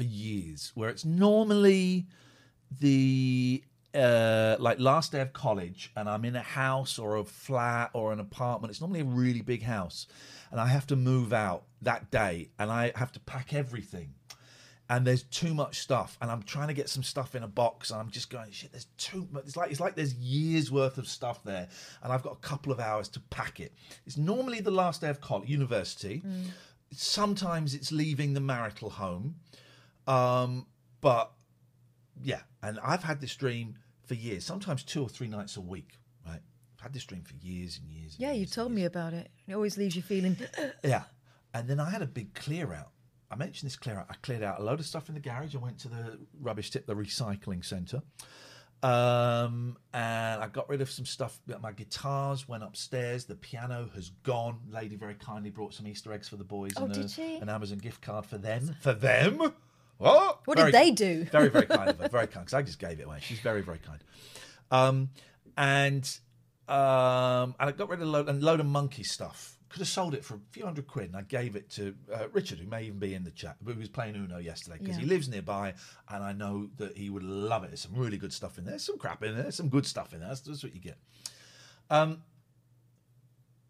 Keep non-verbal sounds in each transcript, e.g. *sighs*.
for years, where it's normally the uh, like last day of college, and I'm in a house or a flat or an apartment. It's normally a really big house, and I have to move out that day, and I have to pack everything. And there's too much stuff, and I'm trying to get some stuff in a box, and I'm just going, shit. There's too much. It's like it's like there's years worth of stuff there, and I've got a couple of hours to pack it. It's normally the last day of college, university. Sometimes it's leaving the marital home, um, but yeah. And I've had this dream for years, sometimes two or three nights a week. Right, I've had this dream for years and years. And Yeah, you years and told me about it. It always leaves you feeling. *laughs* yeah. And then I had a big clear out. I mentioned this clear out. I cleared out a load of stuff in the garage. I went to the rubbish tip, the recycling centre. Um, and I got rid of some stuff. My guitars went upstairs. The piano has gone. Lady very kindly brought some Easter eggs for the boys Oh, and did a- she? an Amazon gift card for them. For them? What? What did they do? *laughs* Very, very kind of her. *laughs* Very kind. Because I just gave it away. She's very, very kind. Um, and um, and I got rid of a load, and load of monkey stuff. Could have sold it for a few hundred quid, and I gave it to uh, Richard, who may even be in the chat, but who was playing Uno yesterday because he lives nearby, and I know that he would love it. There's some really good stuff in there, some crap in there, some good stuff in there. That's, that's what you get. Um,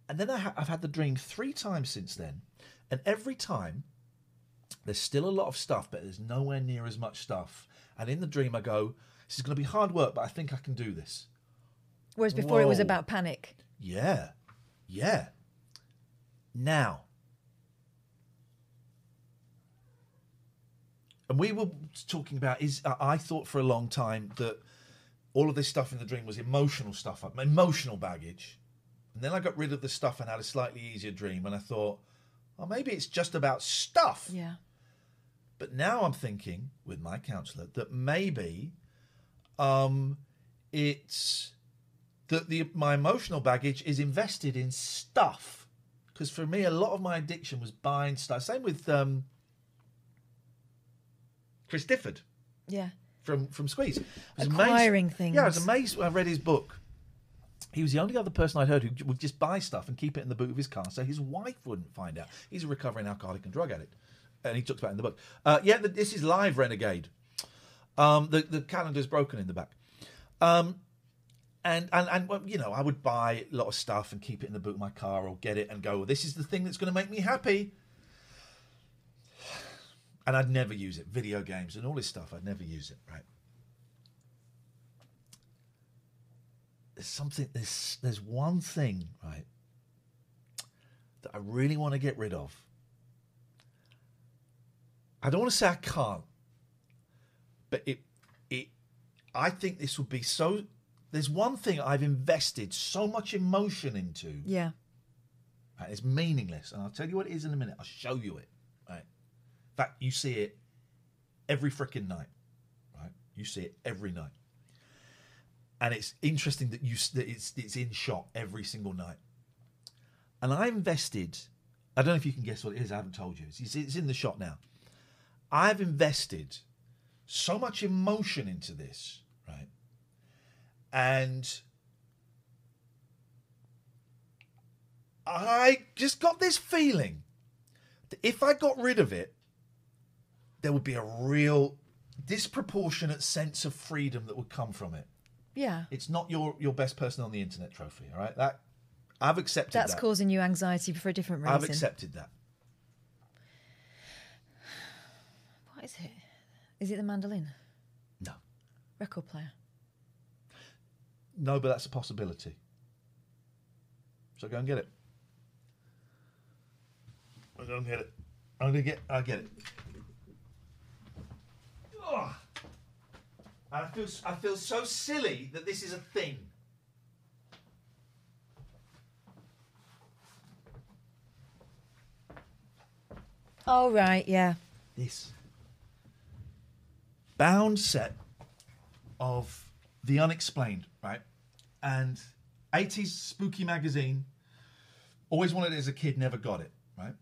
and then I ha- I've had the dream three times since then, and every time there's still a lot of stuff, but there's nowhere near as much stuff. And in the dream, I go, "This is going to be hard work, but I think I can do this." Whereas before it was about panic. Yeah, yeah. Now, and we were talking about is I I thought for a long time that all of this stuff in the dream was emotional stuff, um, emotional baggage, and then I got rid of the stuff and had a slightly easier dream, and I thought, well, maybe it's just about stuff. Yeah. But now I'm thinking with my counselor that maybe um, it's that the my emotional baggage is invested in stuff. Because for me, a lot of my addiction was buying stuff. Same with um, Chris Difford Yeah. from from Squeeze. I was Acquiring amazed, things. Yeah, I was amazed when I read his book. He was the only other person I'd heard who would just buy stuff and keep it in the boot of his car so his wife wouldn't find out. He's a recovering alcoholic and drug addict. And he talks about it in the book. Uh, yeah, the, this is live Renegade. Um, the, the calendar's broken in the back. Um, and, and, and well, you know, I would buy a lot of stuff and keep it in the boot of my car or get it and go, this is the thing that's going to make me happy. And I'd never use it. Video games and all this stuff, I'd never use it, right? there's something there's there's one thing right that I really want to get rid of. I don't want to say I can't, but it it I think this would be so. There's one thing I've invested so much emotion into. Yeah. Right, it's meaningless, and I'll tell you what it is in a minute. I'll show you it. Right. In fact, you see it every freaking night. Right. You see it every night. and it's interesting that you that it's it's in shot every single night. And I invested. I don't know if you can guess what it is. I haven't told you. It's, it's in the shot now. I've invested so much emotion into this, right? And I just got this feeling that if I got rid of it, there would be a real disproportionate sense of freedom that would come from it. Yeah. It's not your your best person on the internet trophy, all right? That I've accepted That's that. causing you anxiety for a different reason. I've accepted that. What is it? Is it the mandolin? No. Record player. No, but that's a possibility. So go and get it. I'll go and get it. I'm gonna get I'll get it. Ugh. And I feel I feel so silly that this is a thing. Oh right, yeah. this bound set of the unexplained, right? And 80s spooky magazine. Always wanted it as a kid, never got it, right?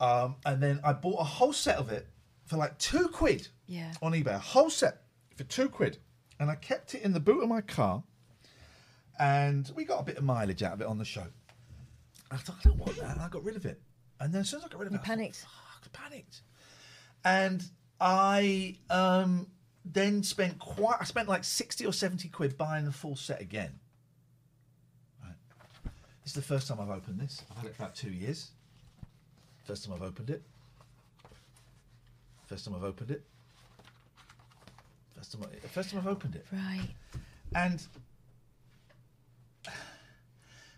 Um, and then I bought a whole set of it for like two quid Yeah. on eBay. A whole set for two quid. And I kept it in the boot of my car. And we got a bit of mileage out of it on the show. I thought, I don't want that. And I got rid of it. And then as soon as I got rid of You it, I thought, panicked. I panicked. And I um, then spent quite, I spent like 60 or 70 quid buying the full set again. Right. This is the first time I've opened this. I've had it for about two years. First time I've opened it. First time I've opened it. First time, I, first time I've opened it. Right. And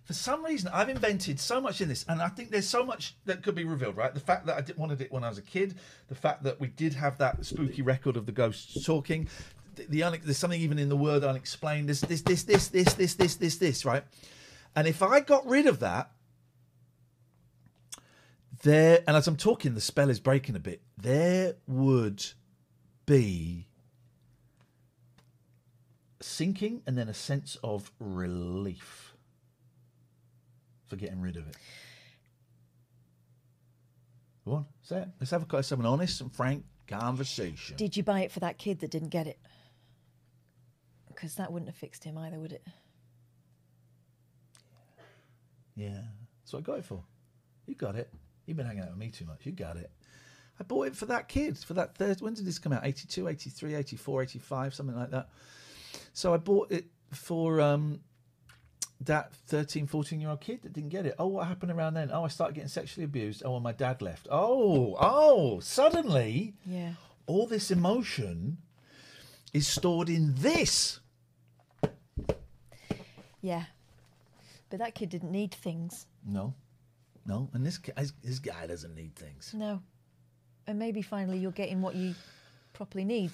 for some reason, I've invented so much in this, and I think there's so much that could be revealed, right? The fact that I did, wanted it when I was a kid, the fact that we did have that spooky record of the ghosts talking, the, the une- there's something even in the word unexplained. There's this, this, this, this, this, this, this, this, right? And if I got rid of that, there, and as I'm talking, the spell is breaking a bit. There would be sinking and then a sense of relief for getting rid of it. Go on, say it. Let's have, a, let's have an honest and frank conversation. Did you buy it for that kid that didn't get it? Because that wouldn't have fixed him either, would it? yeah, that's what I got it for. You got it. You've been hanging out with me too much. You got it. I bought it for that kid, for that third. When did this come out? 82, 83, 84, 85, something like that. So I bought it for um, that 13, 14 year old kid that didn't get it. Oh, what happened around then? Oh, I started getting sexually abused. Oh, and my dad left. Oh, oh, suddenly Yeah. all this emotion is stored in this. Yeah. But that kid didn't need things. No, no. And this, guy- this guy doesn't need things. No. And maybe finally you're getting what you properly need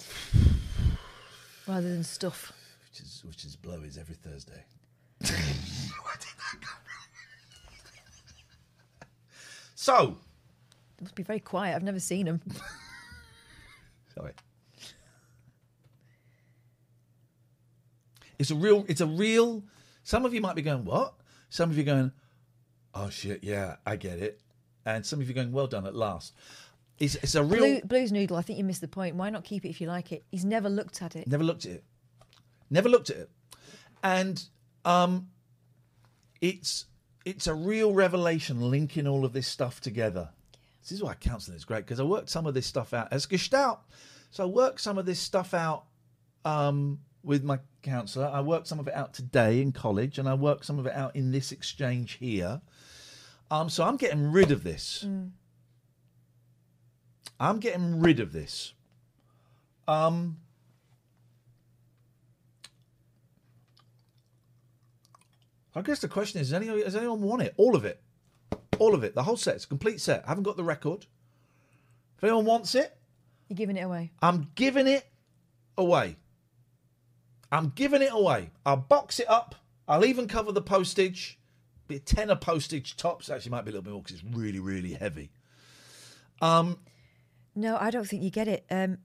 rather than stuff. Which is, which is blowies every Thursday. *laughs* So, They must be very quiet. I've never seen them. *laughs* Sorry. It's a real. It's a real. Some of you might be going, "What?" Some of you going, "Oh shit, yeah, I get it," and some of you going, "Well done at last." It's it's a real. Blue, Blues Noodle, I think you missed the point. Why not keep it if you like it? He's never looked at it. Never looked at it. Never looked at it, and um, it's it's a real revelation linking all of this stuff together. This is why counselling is great because I worked some of this stuff out as Gestalt. So I worked some of this stuff out um, with my counsellor. I worked some of it out today in college, and I worked some of it out in this exchange here. Um, so I'm getting rid of this. I'm getting rid of this. Um, I guess the question is: anyone, does anyone want it? All of it, all of it, the whole set. It's a complete set. I haven't got the record. If anyone wants it, You're giving it away. I'm giving it away. I'm giving it away. I'll box it up. I'll even cover the postage. Be a tenner postage tops. Actually, might be a little bit more because it's really, really heavy. Um, No, I don't think you get it. Um,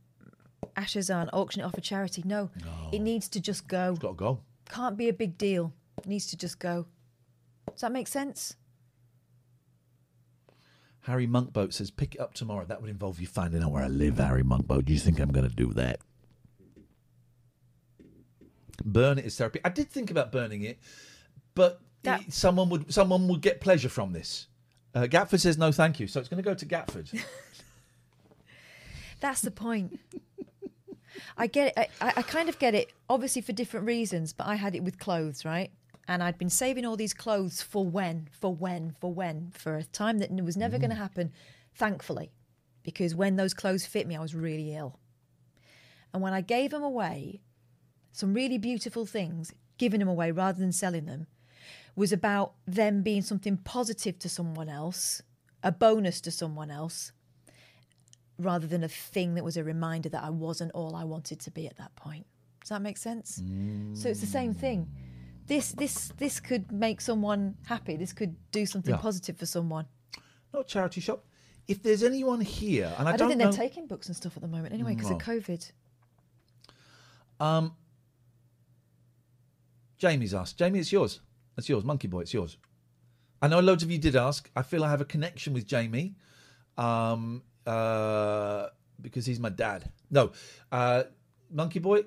ashes on, auction it off for charity. No, it needs to just go. Got to go. Can't be a big deal. It needs to just go. Does that make sense? Harry Monkboat says, pick it up tomorrow. That would involve you finding out where I live, Harry Monkboat. Do you think I'm going to do that? Burn it is therapy. I did think about burning it, but That- it- someone would someone would get pleasure from this. Uh, Gatford says no, thank you. So it's going to go to Gatford. *laughs* That's the point. I get it. I I kind of get it, obviously for different reasons, but I had it with clothes, right? And I'd been saving all these clothes for when, for when, for when, for a time that was never going to mm-hmm. happen, thankfully. Because when those clothes fit me, I was really ill. And when I gave them away, some really beautiful things, giving them away rather than selling them, was about them being something positive to someone else, a bonus to someone else, rather than a thing that was a reminder that I wasn't all I wanted to be at that point. Does that make sense? So it's the same thing. Mm. This this this could make someone happy. This could do something Yeah. positive for someone. Not charity shop. If there's anyone here, and I, I, don't, think know, they're taking books and stuff at the moment anyway because of COVID. Um, Jamie's asked. Jamie, it's yours. It's yours. Monkey Boy, it's yours. I know loads of you did ask. I feel I have a connection with Jamie um, uh, because he's my dad. No, uh, Monkey Boy,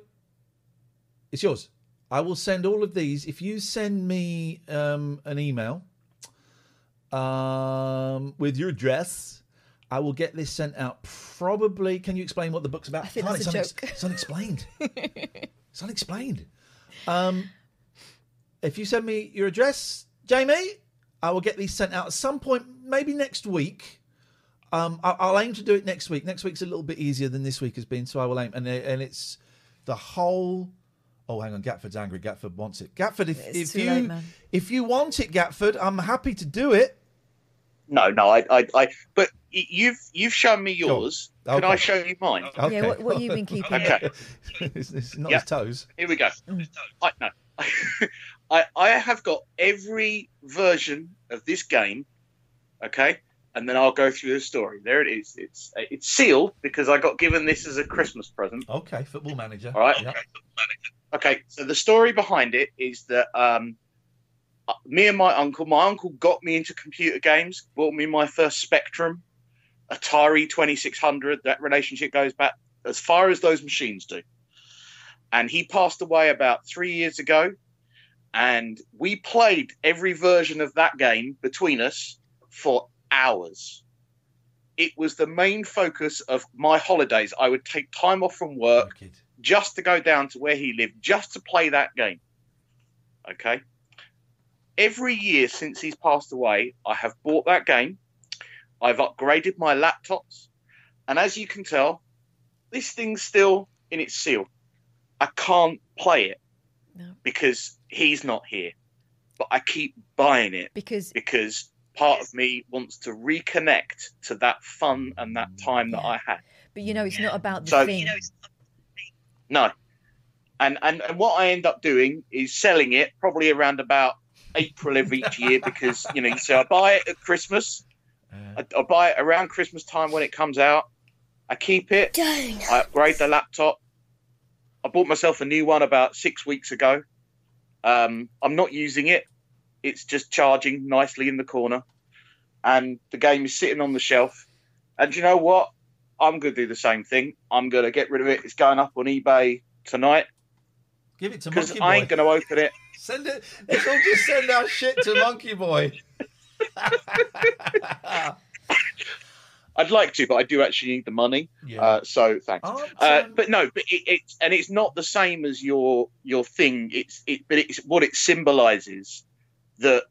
it's yours. I will send all of these. If you send me um, an email um, with your address, I will get this sent out. Probably. Can you explain what the book's about? I think that's a it's, joke. it's unexplained. *laughs* it's unexplained. Um, if you send me your address, Jamie, I will get these sent out at some point, maybe next week. Um, I- I'll aim to do it next week. Next week's a little bit easier than this week has been, so I will aim. And and it's the whole. Oh, hang on, Gatford's angry. Gatford wants it. Gatford, if, It's if you late, if you want it, Gatford, I'm happy to do it. No, no, I, I, I but you've you've shown me yours. Can I show you mine? Okay. Yeah, what, what you been keeping? Okay. *laughs* it's, it's not Yeah. his toes. Here we go. Mm. I, no, *laughs* I, I have got every version of this game. Okay, and then I'll go through the story. There it is. It's it's sealed because I got given this as a Christmas present. Okay, football manager. All right. Yeah. Okay, so the story behind it is that um, uh, me and my uncle, my uncle got me into computer games, bought me my first Spectrum, Atari 2600. That relationship goes back as far as those machines do. And he passed away about three years ago. And we played every version of that game between us for hours. It was the main focus of my holidays. I would take time off from work Wicked. Just to go down to where he lived, just to play that game. Okay. Every year since he's passed away, I have bought that game. I've upgraded my laptops. And as you can tell, this thing's still in its seal. I can't play it No. because he's not here. But I keep buying it Because because part of me wants to reconnect to that fun and that mm, time that I had. but you know it's not about the So- thing. No. And, and and what I end up doing is selling it probably around about April of each year *laughs* because you know so I buy it at Christmas, Uh, I, I buy it around Christmas time when it comes out. I keep it. I upgrade the laptop. I bought myself a new one about six weeks ago. Um, I'm not using it. It's just charging nicely in the corner, and the game is sitting on the shelf. And you know what? I'm going to do the same thing. I'm going to get rid of it. It's going up on eBay tonight give it to Monkey I ain't going to open it. *laughs* Send it. Let's all just send our shit to Monkey Boy. I'd like to, but I do actually need the money. yeah. Uh, so thanks. Aren't, Uh, um, but no, but it, it's and it's not the same as your your thing. It's it, but it's what it symbolizes. That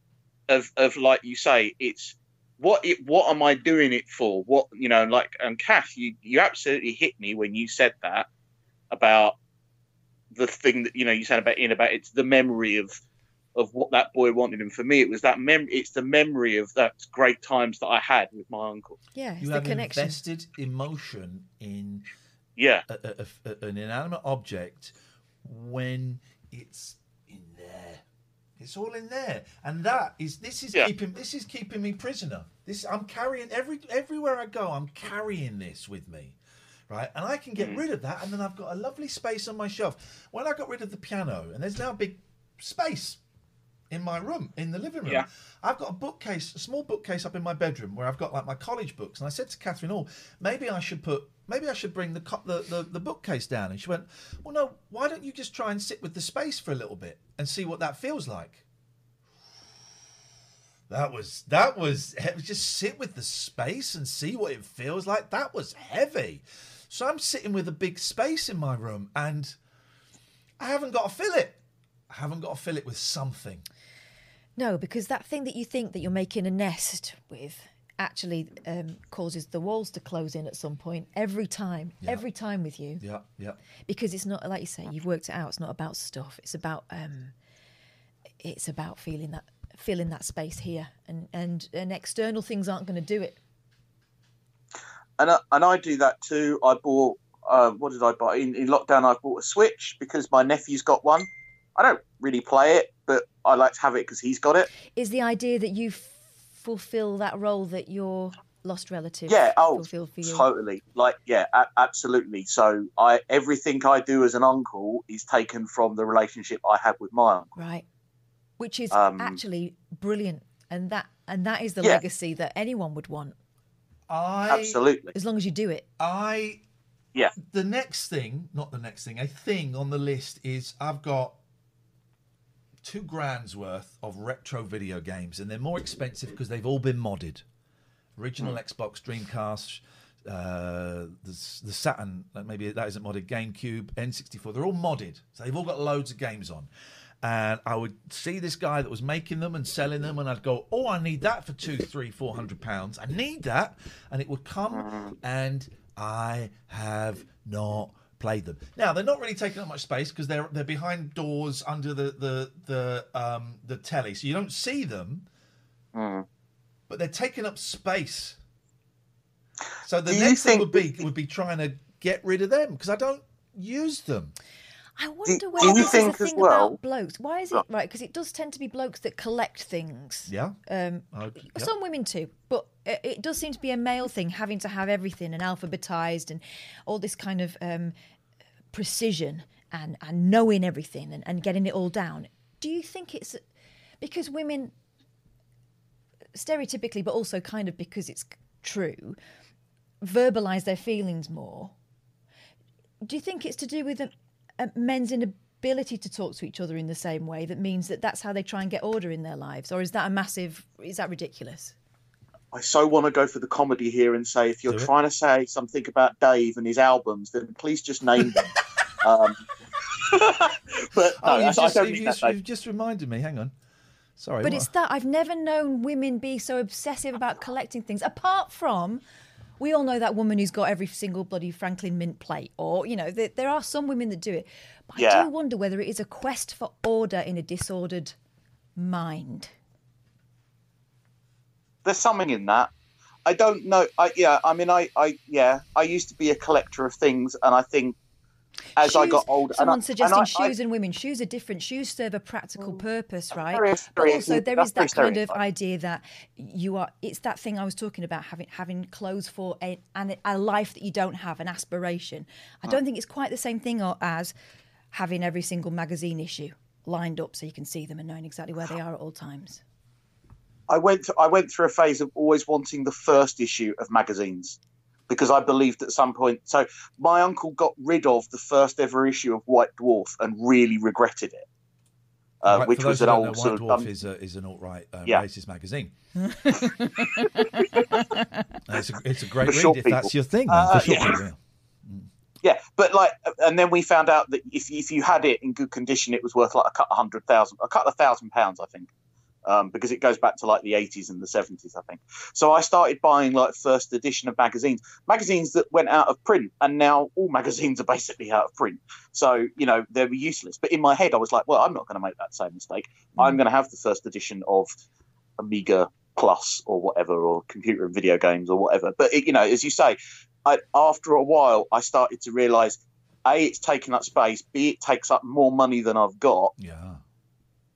of of like you say, it's what it. What am I doing it for? What you know, like and Kath, you you absolutely hit me when you said that about the thing that you know you said about in about it's the memory of of what that boy wanted, and for me, it was that mem. It's the memory of that great times that I had with my uncle. Yeah, it's you the have connection. invested emotion in Yeah, a, a- a- an inanimate object when it's in there. It's all in there, and that is this is Yeah. keeping this is keeping me prisoner. This I'm carrying every everywhere I go. I'm carrying this with me right? And I can get mm. rid of that, and then I've got a lovely space on my shelf. When I got rid of the piano, and there's now a big space in my room, in the living room. Yeah. I've got a bookcase, a small bookcase up in my bedroom where I've got like my college books. And I said to Catherine, "Oh, maybe I should put, maybe I should bring the co- the, the the bookcase down." And she went, "Well, no. Why don't you just try and sit with the space for a little bit and see what that feels like?" That was that was just sit with the space and see what it feels like. That was heavy. So I'm sitting with a big space in my room and I haven't got to fill it. I haven't got to fill it with something. No, because that thing that you think that you're making a nest with actually um, causes the walls to close in at some point every time, every time with you. Yeah, yeah. Because it's not like you say, you've worked it out. It's not about stuff. It's about um, it's about feeling that filling that space here, and and and external things aren't going to do it. and I, and I do that too. I bought uh, what did I buy in, in lockdown? I bought a Switch because my nephew's got one. I don't really play it, but I like to have it because he's got it. Is the idea that you f- fulfill that role that your lost relative Yeah, oh, fulfilled for you? totally. Like, yeah, a- absolutely. So I everything I do as an uncle is taken from the relationship I have with my uncle. Right. Which is Um, actually brilliant. And that and that is the Yeah. legacy that anyone would want, I Absolutely. as long as you do it. I Yeah. the next thing, not the next thing, a thing on the list is I've got two grand's worth of retro video games, and they're more expensive because they've all been modded. Original Xbox, Dreamcast, uh, the, the Saturn, maybe that isn't modded, GameCube, N64, they're all modded. So they've all got loads of games on. And I would see this guy that was making them and selling them, and I'd go, "Oh, I need that for two, three, four hundred pounds. I need that," and it would come, and I have not played them. Now they're not really taking up much space because they're they're behind doors under the the the um the telly, so you don't see them. But they're taking up space. So the Do next thing would be would be trying to get rid of them because I don't use them. I wonder do whether you this think is a thing well- about blokes. Why is it right? Because it does tend to be blokes that collect things. Yeah. Um, I- yeah. Some women too, but it, it does seem to be a male thing, having to have everything and alphabetized and all this kind of um, precision and, and knowing everything and, and getting it all down. Do you think it's because women, stereotypically, but also kind of because it's true, verbalize their feelings more? Do you think it's to do with um, uh, men's inability to talk to each other in the same way that means that that's how they try and get order in their lives, or is that a massive? Is that ridiculous? I so want to go for the comedy here and say if you're Do it. trying to say something about Dave and his albums, then please just name them. *laughs* um, but no, Oh, I, you I just, don't you mean just, that. Dave. you've just reminded me. Hang on. Sorry. But what? it's that I've never known women be so obsessive about collecting things. Apart from, we all know that woman who's got every single bloody Franklin Mint plate, or you know, there, there are some women that do it. But I do wonder whether it is a quest for order in a disordered mind. There's something in that. I don't know. I yeah. I mean, I I yeah. I used to be a collector of things, and I think as I Shoes- got older, and I- suggesting and I- I- shoes and women. Shoes are different. Shoes serve a practical mm. purpose, right? very- but also there is that kind of idea that you are. It's that thing I was talking about having having clothes for a an, a life that you don't have, an aspiration. I don't mm. think it's quite the same thing as having every single magazine issue lined up so you can see them and knowing exactly where they are at all times. I went to, I went through a phase of always wanting the first issue of magazines because I believed at some point. So my uncle got rid of the first ever issue of White Dwarf and really regretted it, uh, Right, which was those an who don't know, old White sort of. Dwarf um, is, a, is an alt right uh, Yeah. racist magazine. *laughs* it's, a, it's a great For read short if that's your thing. Uh, for short yeah. people, yeah. yeah, but like, and then we found out that if if you had it in good condition, it was worth like a couple of hundred thousand, a couple of thousand pounds, I think, um, because it goes back to like the eighties and the seventies, I think. So I started buying like first edition of magazines, magazines that went out of print, and now all *laughs* magazines are basically out of print. So you know they were useless. But in my head, I was like, well, I'm not going to make that same mistake. I'm going to have the first edition of Amiga Plus or whatever, or computer and video games or whatever. But it, you know, as you say, I, after a while, I started to realise a it's taking up space, b it takes up more money than I've got, Yeah.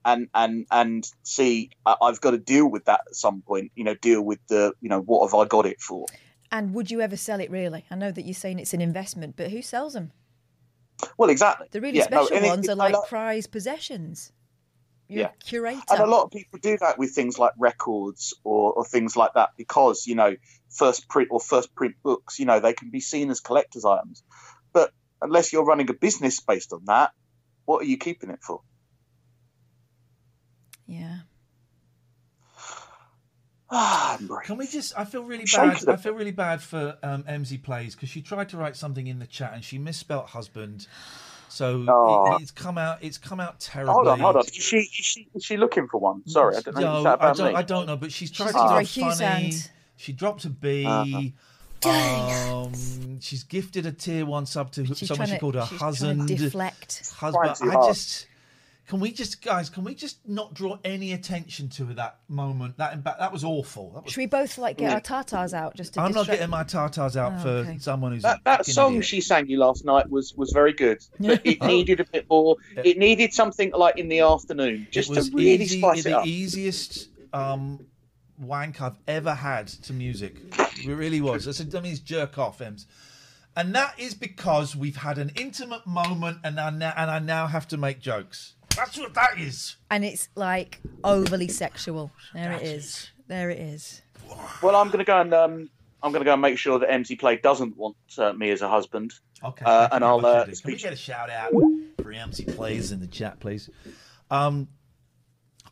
And and and I- I've got to deal with that at some point. You know, deal with the you know what have I got it for? And would you ever sell it really? I know that you're saying it's an investment, but who sells them? Well, exactly. The really Yeah, special it- ones it- are like lo- prized possessions. You're Yeah. curator. And a lot of people do that with things like records or, or things like that because, you know, first print or first print books, you know, they can be seen as collector's items. But unless you're running a business based on that, what are you keeping it for? Yeah. *sighs* Ah, Can we just? I feel really bad. them. I feel really bad for um, MZ plays because she tried to write something in the chat and she misspelt husband. So Oh. it, it's come out. It's come out terribly. Hold on, hold on. Is she, is she, is she looking for one? Sorry, I don't know. No, Is I don't. me? I don't know. But she's trying She's to got be funny. hand. She dropped a B. Uh-huh. Um, she's gifted a tier one sub to She's someone trying she to, called her husband. deflect. Husband. Trying too I hard. just. Can we just, guys? Can we just not draw any attention to that moment? That that was awful. That was Should we both like get our tartars out just to I'm not getting my tartars out Oh, for okay. someone who's That, that song idiot. she sang you last night was, was very good, but it *laughs* Oh. needed a bit more. It needed something like in the afternoon, just it was to really easy, spice it the up. easiest um, wank I've ever had to music. It really was. I said, that means jerk off, Ems. And that is because we've had an intimate moment, and I now, and I now have to make jokes. That's what that is. And it's like overly sexual. There it is. That is. There it is. Well, I'm going to go and um, I'm going to go and make sure that MC Play doesn't want uh, me as a husband. Okay, Uh, and I'll, much uh, indeed. Can we get a shout out for MC plays in the chat, please? Um,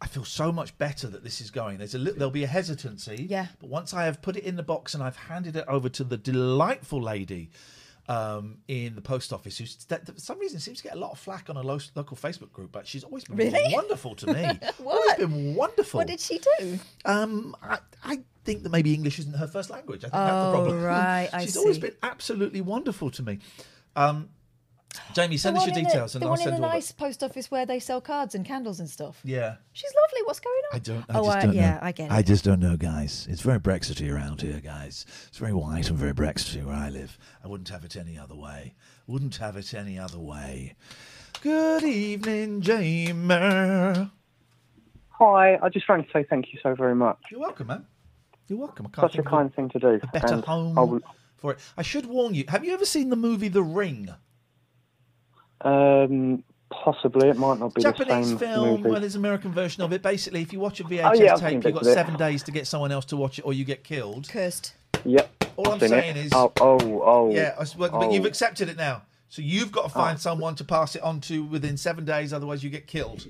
I feel so much better that this is going. There's a li- there'll be a hesitancy, Yeah. But once I have put it in the box and I've handed it over to the delightful lady um, in the post office, who that, for some reason seems to get a lot of flack on a lo- local Facebook group, but she's always been Really? *laughs* wonderful to me. What? Always been wonderful. What did she do? Um, I, I think that maybe English isn't her first language. I think that's the Oh, problem. right, *laughs* I She's always see. been absolutely wonderful to me. Um, Jamie, The send us your in details the, and the I'll one in the nice post office where they sell cards and candles and stuff. Yeah. She's lovely. What's going on? I don't. I oh, just I- don't yeah, know. I get it. I just don't know, guys. It's very Brexity around here, guys. It's very white and very Brexity where I live. I wouldn't have it any other way. Wouldn't have it any other way. Good evening, Jamie. Hi, I just rang to say thank you so very much. You're welcome, man. You're welcome. I can't Such a kind thing to do. a better and home I will- for it. I should warn you. Have you ever seen the movie The Ring? Um, possibly, it might not be Japanese the same film movie. where there's an American version of it. Basically, if you watch a VHS Oh, yeah, tape, you've got of it. seven days to get someone else to watch it, or you get killed. Cursed. Yep. All I'm saying it. is- Oh, oh, oh. Yeah, I s- but, but oh. you've accepted it now. So you've got to find someone to pass it on to within seven days, otherwise you get killed.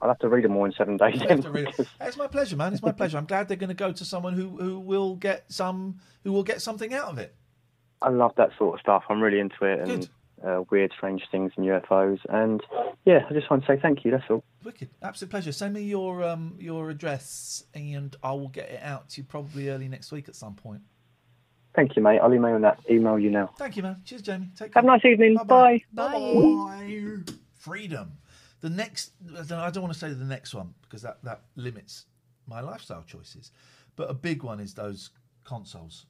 I'll have to read them all in seven days. You to read it. It's my pleasure, man. It's my pleasure. *laughs* I'm glad they're going to go to someone who, who will get some who will get something out of it. I love that sort of stuff. I'm really into it and Good. Uh, weird, strange things and UFOs. And yeah, I just want to say thank you. That's all. Wicked, absolute pleasure. Send me your um your address and I will get it out to you probably early next week at some point. Thank you, mate. I'll email that. Email you now. Thank you, man. Cheers, Jamie. Take care. Have a nice evening. Bye-bye. Bye. Bye. Freedom. The next, I don't, I don't want to say the next one because that, that limits my lifestyle choices. But a big one is those consoles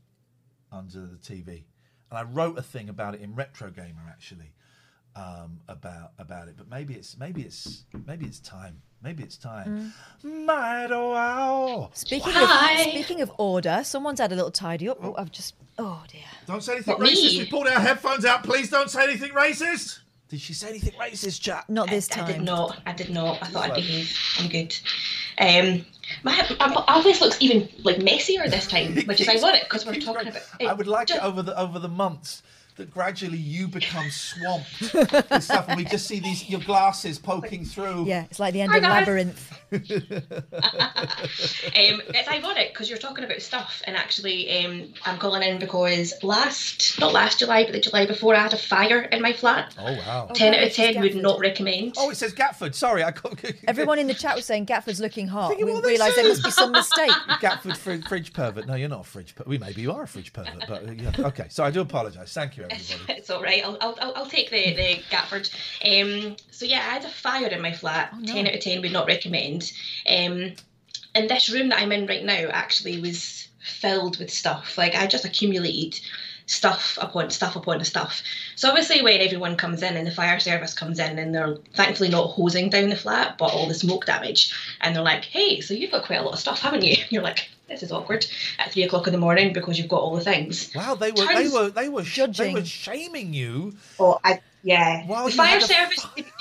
under the TV. And I wrote a thing about it in Retro Gamer actually um, about about it. But maybe it's maybe it's maybe it's time. Maybe it's time. Might oh wow. Speaking Hi. of speaking of order, someone's had a little tidy up. Oh, I've just. Oh dear. Don't say anything Not racist. me. We pulled our headphones out. Please don't say anything racist. Did she say anything racist, chat? Not this I, I did not. I did not. I thought I'd behave. I'm good. Um, my my office looks even like messier this time, which is ironic because we're talking about. I would like just- it over the over the months that gradually you become swamped *laughs* with stuff, and we just see these your glasses poking through. Yeah, it's like the end Hi, of guys. Labyrinth. *laughs* *laughs* Um, it's ironic because you're talking about stuff, and actually, um, I'm calling in because last, not last July, but the July before, I had a fire in my flat. Oh wow. Ten out of ten would not recommend. Oh, it says Gatford. Sorry, I got Everyone in the chat was saying Gatford's looking hot. Thinking We what they realised there must be some mistake. Gatford fridge, fridge pervert. No, you're not a fridge pervert. We maybe you are a fridge pervert, but uh, yeah. okay. So I do apologise. Thank you, everybody. It's *laughs* all right. I'll, I'll, I'll- take the, the Gatford. Um, so yeah, I had a fire in my flat. Oh, no. Ten out of ten would not recommend. Um, and this room that I'm in right now actually was filled with stuff. Like I just accumulated stuff upon stuff upon stuff. So obviously when everyone comes in and the fire service comes in and they're thankfully not hosing down the flat, but all the smoke damage, and they're like, "Hey, so you've got quite a lot of stuff, haven't you?" *laughs* You're like, this is awkward at three o'clock in the morning because you've got all the things. Wow, they were they were they were sh- they Judging. were shaming you. Oh, I yeah. While the fire service. fi- *laughs*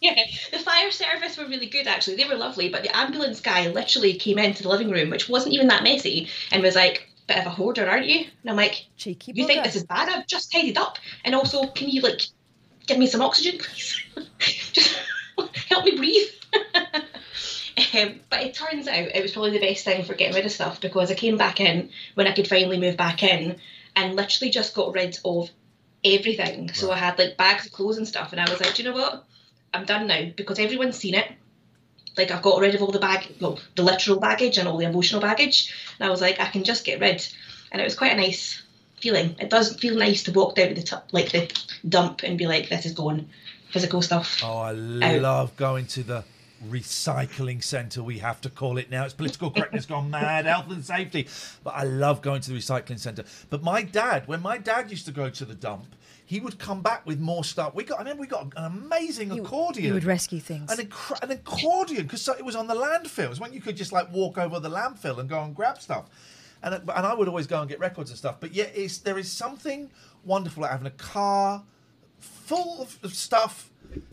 Yeah, the fire service were really good actually. They were lovely, but the ambulance guy literally came into the living room, which wasn't even that messy, and was like, "Bit of a hoarder, aren't you?" And I'm like, Cheeky "You think this is bad? I've just tidied up, and also, can you like give me some oxygen, please? *laughs* just *laughs* help me breathe." Um, but it turns out it was probably the best thing for getting rid of stuff because I came back in when I could finally move back in and literally just got rid of everything. So I had like bags of clothes and stuff, and I was like, do you know what? I'm done now because everyone's seen it. Like I've got rid of all the bag, well, the literal baggage and all the emotional baggage, and I was like, I can just get rid, and it was quite a nice feeling. It does feel nice to walk down to the top, like the dump, and be like, this is gone, physical stuff. Oh, I Out. love going to the recycling centre. We have to call it now. It's political correctness gone mad, health and safety. But I love going to the recycling centre. But my dad, when my dad used to go to the dump, he would come back with more stuff. We got, I remember, we got an amazing accordion. You would rescue things. an, an accordion because it was on the landfill. It was when you could just like walk over the landfill and go and grab stuff. And, and I would always go and get records and stuff. But yet, it's, there is something wonderful about having a car full of stuff,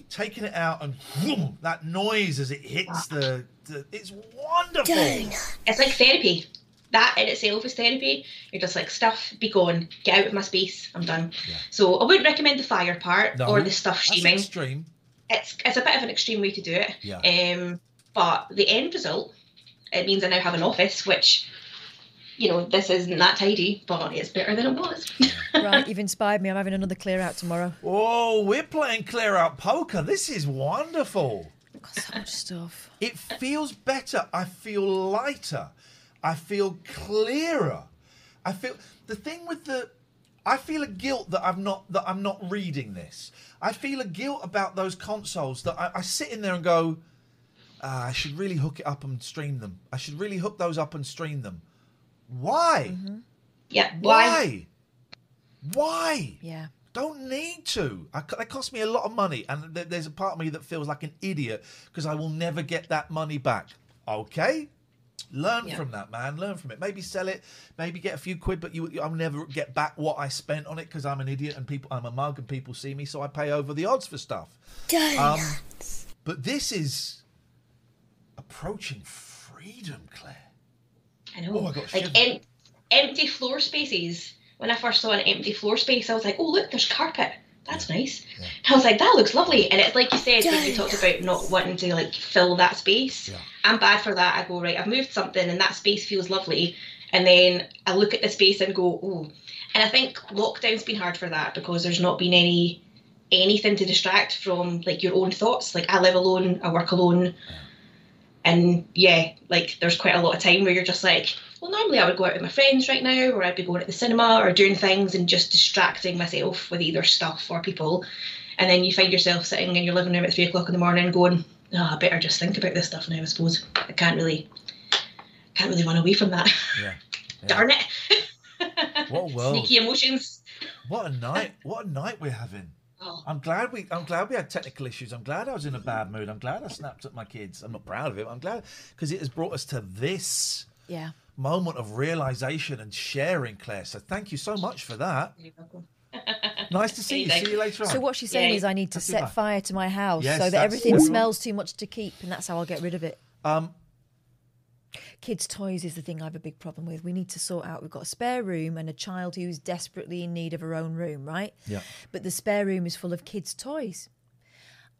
taking it out, and vroom, that noise as it hits the. the it's wonderful. It's like therapy. That in itself is therapy. You're just like stuff, be gone, get out of my space. I'm done. So I wouldn't recommend the fire part No, or the stuff that's steaming. extreme. it's it's a bit of an extreme way to do it. Yeah. Um, but the end result, it means I now have an office, which, you know, this isn't that tidy, but it's better than it was. *laughs* right, you've inspired me. I'm having another clear out tomorrow. Oh, we're playing clear out poker. This is wonderful. Got so much stuff. It feels better. I feel lighter. I feel clearer. I feel the thing with the I feel a guilt that I'm not that I'm not reading this. I feel a guilt about those consoles that I, I sit in there and go, ah, I should really hook it up and stream them. I should really hook those up and stream them. Why? yeah. Why? Why? Why? Yeah. Don't need to. I, they cost me a lot of money, and th- there's a part of me that feels like an idiot because I will never get that money back. Okay, learn Yeah. from that, man. Learn from it. Maybe sell it. Maybe get a few quid, but you, I'll never get back what I spent on it because I'm an idiot and people, I'm a mug and people see me, so I pay over the odds for stuff. Um, but this is approaching freedom, Claire. I know. Oh, I got like em- empty floor spaces. When I first saw an empty floor space, I was like, oh look, there's carpet. That's nice. I was like, that looks lovely. And it's like you said when you talked about not wanting to like fill that space. Yeah. I'm bad for that. I go right. I've moved something, and that space feels lovely. And then I look at the space and go, oh. And I think lockdown's been hard for that because there's not been any anything to distract from like your own thoughts. Like I live alone, I work alone, and yeah, like there's quite a lot of time where you're just like, well, normally I would go out with my friends right now, or I'd be going to the cinema or doing things and just distracting myself with either stuff or people. And then you find yourself sitting in your living room at three o'clock in the morning going, oh, I better just think about this stuff now, I suppose. I can't really, can't really run away from that. Yeah. *laughs* Darn it. What a *laughs* world. Sneaky emotions. What a night! *laughs* What a night we're having. Oh. I'm glad we. I'm glad we had technical issues. I'm glad I was in a bad mood. I'm glad I snapped at my kids. I'm not proud of it. I'm glad because it has brought us to this Yeah. moment of realization and sharing, Claire. So thank you so much for that. *laughs* Nice to see you. See you later on. So what she's saying Yeah. is I need to Happy set fire to my house Yes, so that everything smells too much to keep, and that's how I'll get rid of it. Um, Kids' toys is the thing I have a big problem with. We need to sort out. We've got a spare room and a child who's desperately in need of her own room, right? Yeah. But the spare room is full of kids' toys,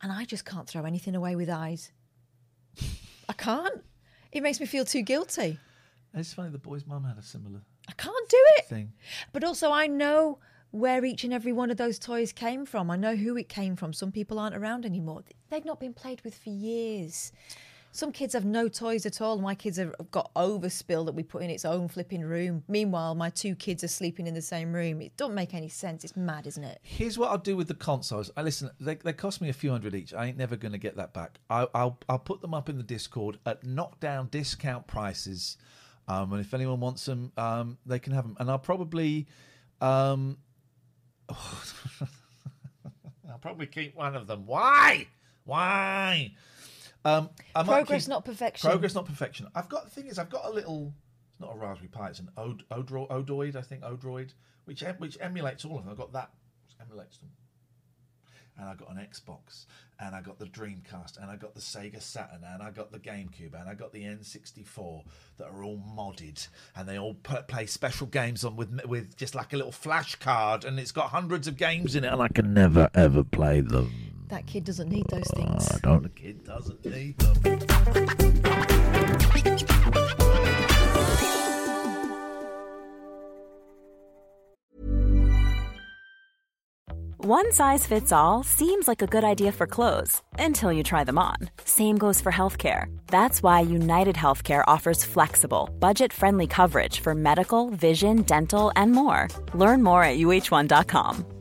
and I just can't throw anything away with eyes. I can't. It makes me feel too guilty. it's funny. The boy's mum had a similar I can't do it. thing. But also, I know where each and every one of those toys came from. I know who it came from. Some people aren't around anymore. They've not been played with for years. Some kids have no toys at all. My kids have got overspill that we put in its own flipping room. Meanwhile, my two kids are sleeping in the same room. It don't make any sense. It's mad, isn't it? Here's what I'll do with the consoles. I listen. They, they cost me a few hundred each. I ain't never going to get that back. I, I'll I'll put them up in the Discord at knockdown discount prices. Um, and if anyone wants them, um, they can have them. And I'll probably, um, *laughs* I'll probably keep one of them. Why? Why? Um, I might Progress, keep- not perfection. Progress, not perfection. I've got the thing is, I've got a little it's not a Raspberry Pi. It's an Od- Odro- Odroid, I think Odroid, which em- which emulates all of them. I've got that, emulates them. And I got an Xbox, and I got the Dreamcast, and I got the Sega Saturn, and I got the GameCube, and I got the N64 that are all modded, and they all put, play special games on with with just like a little flash card, and it's got hundreds of games in it, and I can never ever play them. That kid doesn't need those things. I don't. The kid doesn't need them. One size fits all seems like a good idea for clothes until you try them on. Same goes for healthcare. That's why United Healthcare offers flexible, budget friendly coverage for medical, vision, dental, and more. Learn more at uhone.com.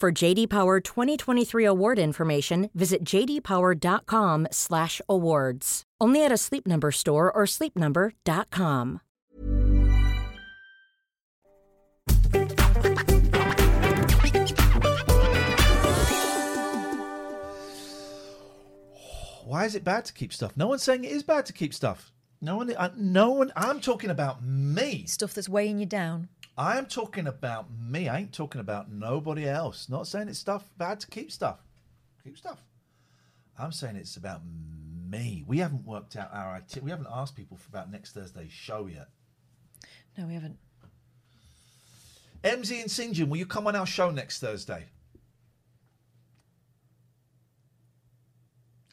For JD Power 2023 award information, visit jdpower.com/awards. Only at a Sleep Number store or sleepnumber.com. Why is it bad to keep stuff? No one's saying it is bad to keep stuff. No one. Uh, no one. I'm talking about me. Stuff that's weighing you down. I am talking about me. I ain't talking about nobody else. Not saying it's stuff bad to keep stuff. Keep stuff. I'm saying it's about me. We haven't worked out our. IT. We haven't asked people for about next Thursday's show yet. No, we haven't. MZ and. John, will you come on our show next Thursday?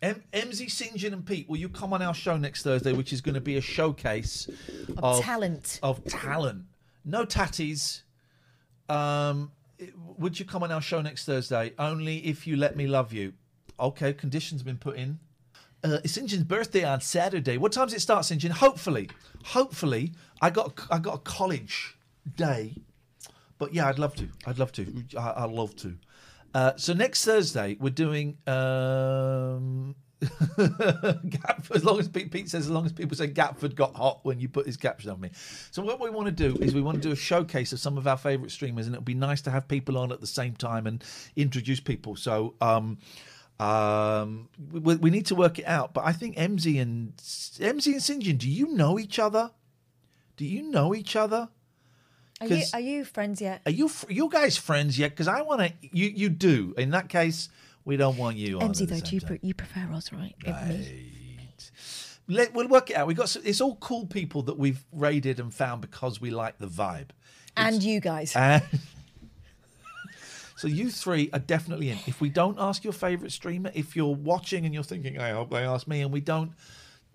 M- MZ. John and Pete, will you come on our show next Thursday, which is going to be a showcase Of talent. Of talent. No tatties. Um, would you come on our show next Thursday? Only if you let me love you. Okay, conditions have been put in. Uh, it's. John's birthday on Saturday. What time does it start, St. John? Hopefully, hopefully, I got I got a college day but yeah, I'd love to. I'd love to. I, I'd love to. Uh, so next Thursday we're doing. Um, *laughs* As long as Pete, Pete says, as long as people say Gatford got hot when you put his caption on me. So what we want to do is we want to do a showcase of some of our favourite streamers, and it'll be nice to have people on at the same time and introduce people. So um, um, we, we need to work it out. But I think MZ and MZ and St. John, do you know each other? Do you know each other? Are you are you friends yet? Are you you guys friends yet? Because I want to. You you do. In that case, we don't want you on. MZ though, do you, pre- you prefer us, right? Me. Let, we'll work it out. We got. s- It's all cool people that we've raided and found because we like the vibe. And you guys. And *laughs* so you three are definitely in. If we don't ask your favorite streamer, if you're watching and you're thinking, I hope they ask me, and we don't,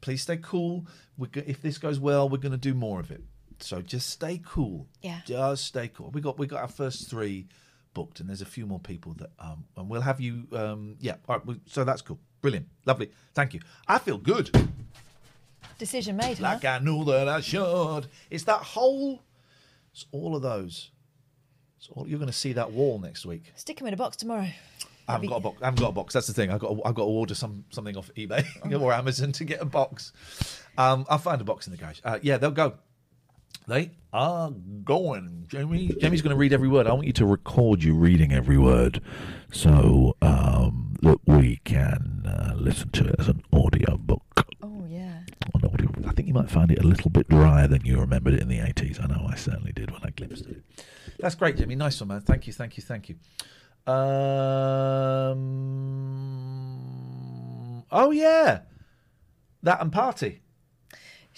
please stay cool. We're if this goes well, we're going to do more of it. So just stay cool. Yeah. Just stay cool. We got we got our first three booked, and there's a few more people that um and we'll have you um yeah. All right. we- So that's cool. Brilliant. Lovely. Thank you. I feel good. Decision made, huh? Like I knew that I should. It's that whole. It's all of those. It's all, you're going to see that wall next week. Stick them in a box tomorrow. I haven't got a box. I haven't got a box. That's the thing. I've got. To, I've got to order some something off eBay *laughs* or Amazon to get a box. Um, I'll find a box in the garage. Uh, yeah, they'll go. They are going. Jamie. Jamie's going to read every word. I want you to record you reading every word, so um, that we can uh, listen to it as an audio book. Oh yeah. An audio. I think you might find it a little bit drier than you remembered it in the 80s. I know I certainly did when I glimpsed it. That's great, Jamie. Nice one, man. Thank you, thank you, thank you. Um, oh, yeah. That and party.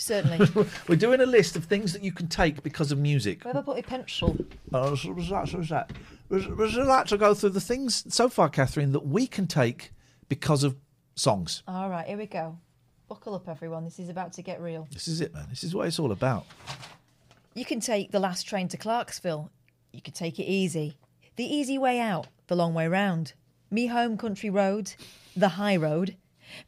Certainly. *laughs* We're doing a list of things that you can take because of music. Where have I put your pencil? Uh, so was that? So was that? Was, was it like to go through the things so far, Catherine, that we can take because of songs? All right, here we go. Buckle up, everyone. This is about to get real. This is it, man. This is what it's all about. You can take the last train to Clarksville. You can take it easy. The easy way out, the long way round. Me home country road, the high road.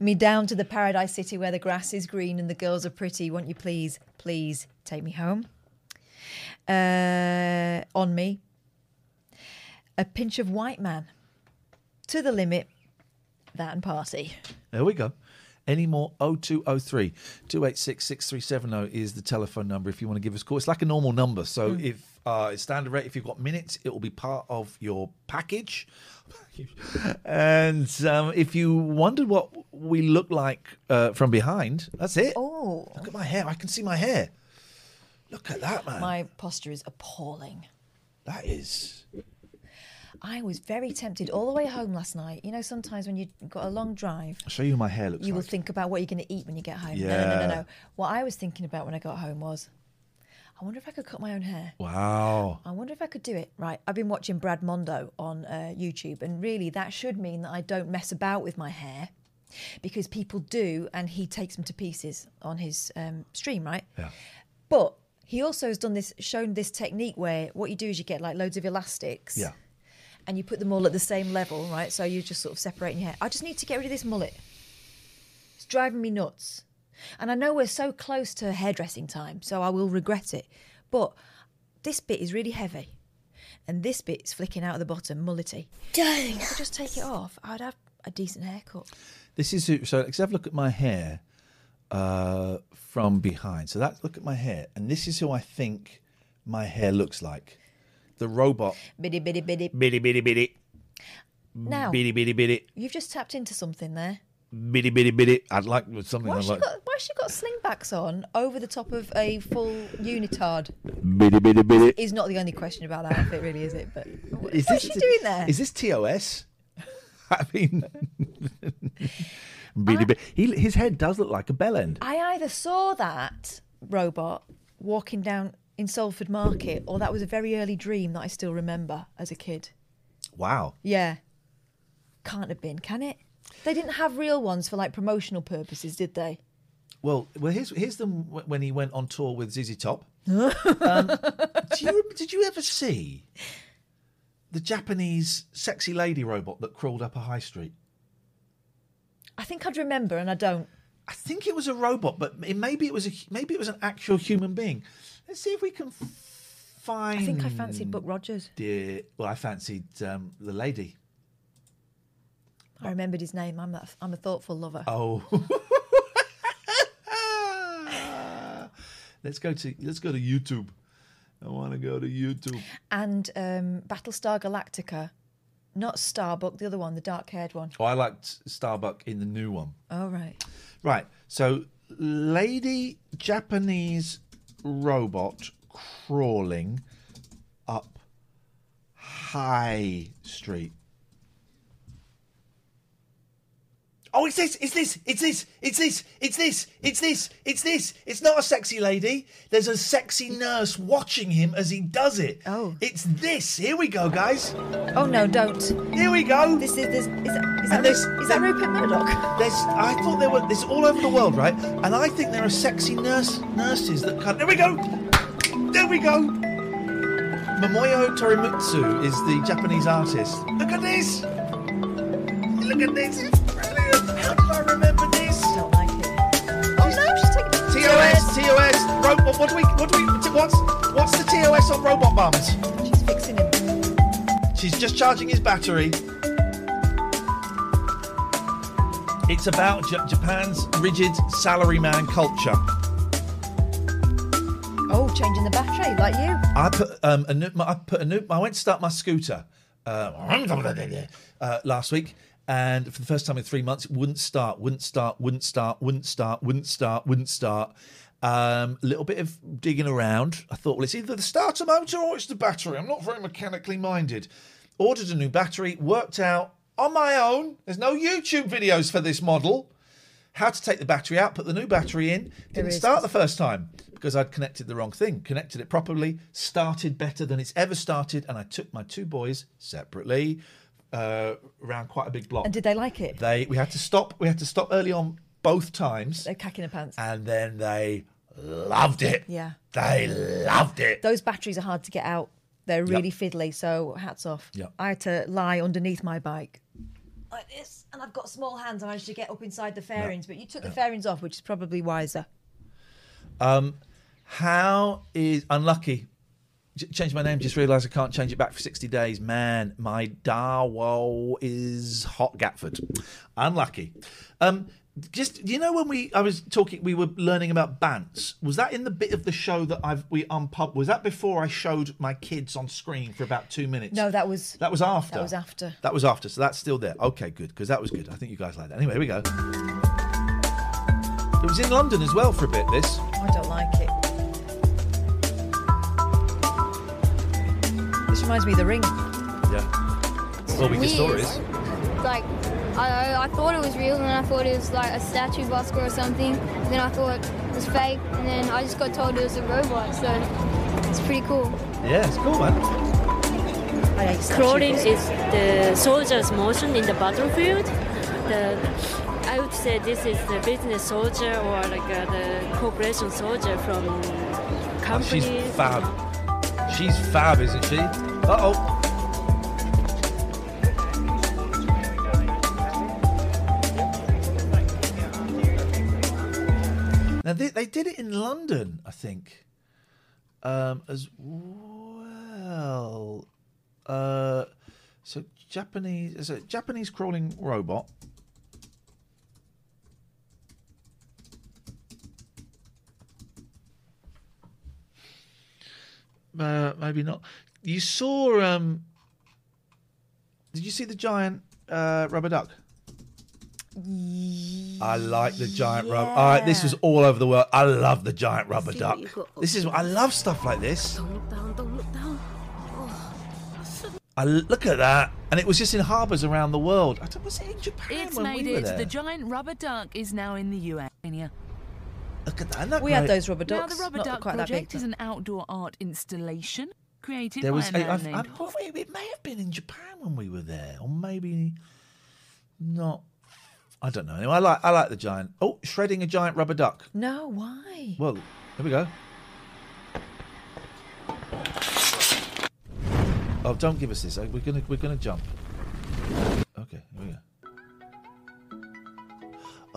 Me down to the paradise city where the grass is green and the girls are pretty. Won't you please, please take me home? Uh, on me. A pinch of white man. To the limit. That and party. There we go. Any more? 0203 286 6370 is the telephone number if you want to give us a call. It's like a normal number. So if uh, it's standard rate, if you've got minutes, it will be part of your package. *laughs* and um, if you wondered what we look like uh, from behind, that's it. Oh. Look at my hair. I can see my hair. Look at that, man. My posture is appalling. That is. I was very tempted all the way home last night. You know, sometimes when you've got a long drive, I'll show you my hair looks you will think about what you're going to eat when you get home. No, no, no, no, no. What I was thinking about when I got home was, I wonder if I could cut my own hair. Wow. I wonder if I could do it. Right. I've been watching Brad Mondo on uh, YouTube, and really that should mean that I don't mess about with my hair because people do, and he takes them to pieces on his um, stream, right? Yeah. But he also has done this, shown this technique where what you do is you get like loads of elastics. Yeah. And you put them all at the same level, right? So you're just sort of separating your hair. I just need to get rid of this mullet. It's driving me nuts. And I know we're so close to hairdressing time, so I will regret it. But this bit is really heavy. And this bit's flicking out at the bottom, mullety. If I just take it off, I'd have a decent haircut. This is so. Let's have a look at my hair uh, from behind. So that's look at my hair, and this is who I think my hair looks like. The robot. Biddy, biddy, biddy. Bitty bitty bitty. Now, Bitty bitty bitty. you've just tapped into something there. Bitty bitty bitty. I'd like something Why I'd has she like. got, she got slingbacks on over the top of a full unitard? Bitty bitty bitty. Is not the only question about that outfit, really, is it? But what Is is she doing there? Is this TOS? *laughs* I mean, *laughs* bitty bitty. He, his head does look like a bell end. I either saw that robot walking down in Salford Market, or that was a very early dream that I still remember as a kid. Wow. Yeah. Can't have been, can it? They didn't have real ones for like promotional purposes, did they? Well, well, here's here's them wh- when he went on tour with ZZ Top. *laughs* um, do you, did you ever see the Japanese sexy lady robot that crawled up a high street? I think I'd remember, and I don't. I think it was a robot, but it, maybe it was a maybe it was an actual human being. Let's see if we can find. I think I fancied Buck Rogers. the- well, I fancied um, the lady. I remembered his name. I'm a, I'm a thoughtful lover. Oh. *laughs* let's go to let's go to YouTube. I want to go to YouTube. And um, Battlestar Galactica, not Starbuck, the other one, the dark-haired one. Oh, I liked Starbuck in the new one. Oh right. Right. So, lady Japanese robot crawling up High Street. Oh, it's this, it's this, it's this, it's this, it's this, it's this, it's this. It's not a sexy lady. There's a sexy nurse watching him as he does it. Oh. It's this. Here we go, guys. Oh no, don't. Here we go. This is this is that, is that, this- is that Rupert Murdoch? There's, I thought there were. This is all over the world, right? And I think there are sexy nurse nurses that can. There we go. There we go. Momoyo Torimitsu is the Japanese artist. Look at this. Look at this. TOS, TOS. Ro- what, what do we? What do we? What's what's the TOS on robot bums? She's fixing him. She's just charging his battery. It's about J- Japan's rigid salaryman culture. Oh, changing the battery like you. I put um, a new, I put a new, I went to start my scooter uh, *laughs* uh, last week, and for the first time in three months, it wouldn't start, wouldn't start, wouldn't start, wouldn't start, wouldn't start, wouldn't start. Um, a little bit of digging around. I thought, well, it's either the starter motor or it's the battery. I'm not very mechanically minded. Ordered a new battery, worked out on my own. There's no YouTube videos for this model. how to take the battery out, put the new battery in. Didn't start the first time because I'd connected the wrong thing. Connected it properly, started better than it's ever started, and I took my two boys separately uh, around quite a big block. And did they like it? They we had to stop. We had to stop early on both times, They're cacking their pants. and then they loved it. Yeah. They loved it. Those batteries are hard to get out. They're really fiddly, so hats off. Yep. I had to lie underneath my bike like this, and I've got small hands. I managed to get up inside the fairings, but you took the fairings off, which is probably wiser. Um, how is unlucky? Change my name. Just realised I can't change it back for sixty days. Man, my Darwo is hot Gatford. Unlucky. Um, just you know when we I was talking, we were learning about bants. Was that in the bit of the show that I've we unpub? Was that before I showed my kids on screen for about two minutes? No, that was That was after. that was after. That was after, so that's still there. Okay, good, because that was good. I think you guys like that. Anyway, here we go. It was in London as well for a bit. This. I don't like it. Reminds me of the ring. Yeah. Well, we can stories. Like, I, I thought it was real, and then I thought it was like a statue busker or something. And Then I thought it was fake, and then I just got told it was a robot. So it's pretty cool. Yeah, it's cool, man. I hate statue Crawling is the soldier's motion in the battlefield. The I would say this is the business soldier or like uh, the corporation soldier from Oh, companies. she's fab. She's fab, isn't she? Uh oh. Now they, they did it in London, I think, um, as well. Uh, so Japanese, is a Japanese crawling robot. Uh, maybe not. You saw. Um, did you see the giant uh, rubber duck? I like the giant rubber. All right, this was all over the world. I love the giant rubber see duck. what you got. This is. I love stuff like this. Don't look down, don't look down. I look at that, and it was just in harbours around the world. I don't, was it in Japan It's when made we were it. there? The giant rubber duck is now in the US. Look at that. isn't that We had those rubber ducks. Now, ducks. the Rubber not Duck quite that project big. is an outdoor art installation created There by a man I, named I, I, thought it, it may have been in Japan when we were there, or maybe not. I don't know. Anyway, I like. I like the giant. Oh, shredding a giant rubber duck. No, why? Well, here we go. Oh, don't give us this. We're gonna we're gonna jump. Okay, here we go.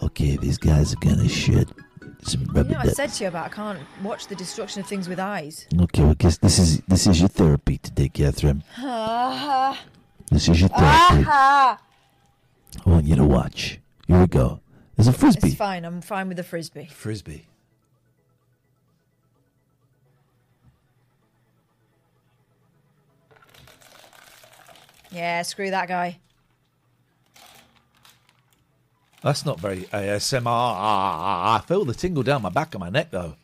Okay, these guys are gonna shit some You know, I said to you about I can't watch the destruction of things with eyes. Okay, well, guess this is this is your therapy today, Catherine. Ah, This is your therapy. ah, I want you to watch. Here we go. There's a frisbee. It's fine. I'm fine with the frisbee. Frisbee. Yeah, screw that guy. That's not very ASMR. I feel the tingle down my back of my neck though.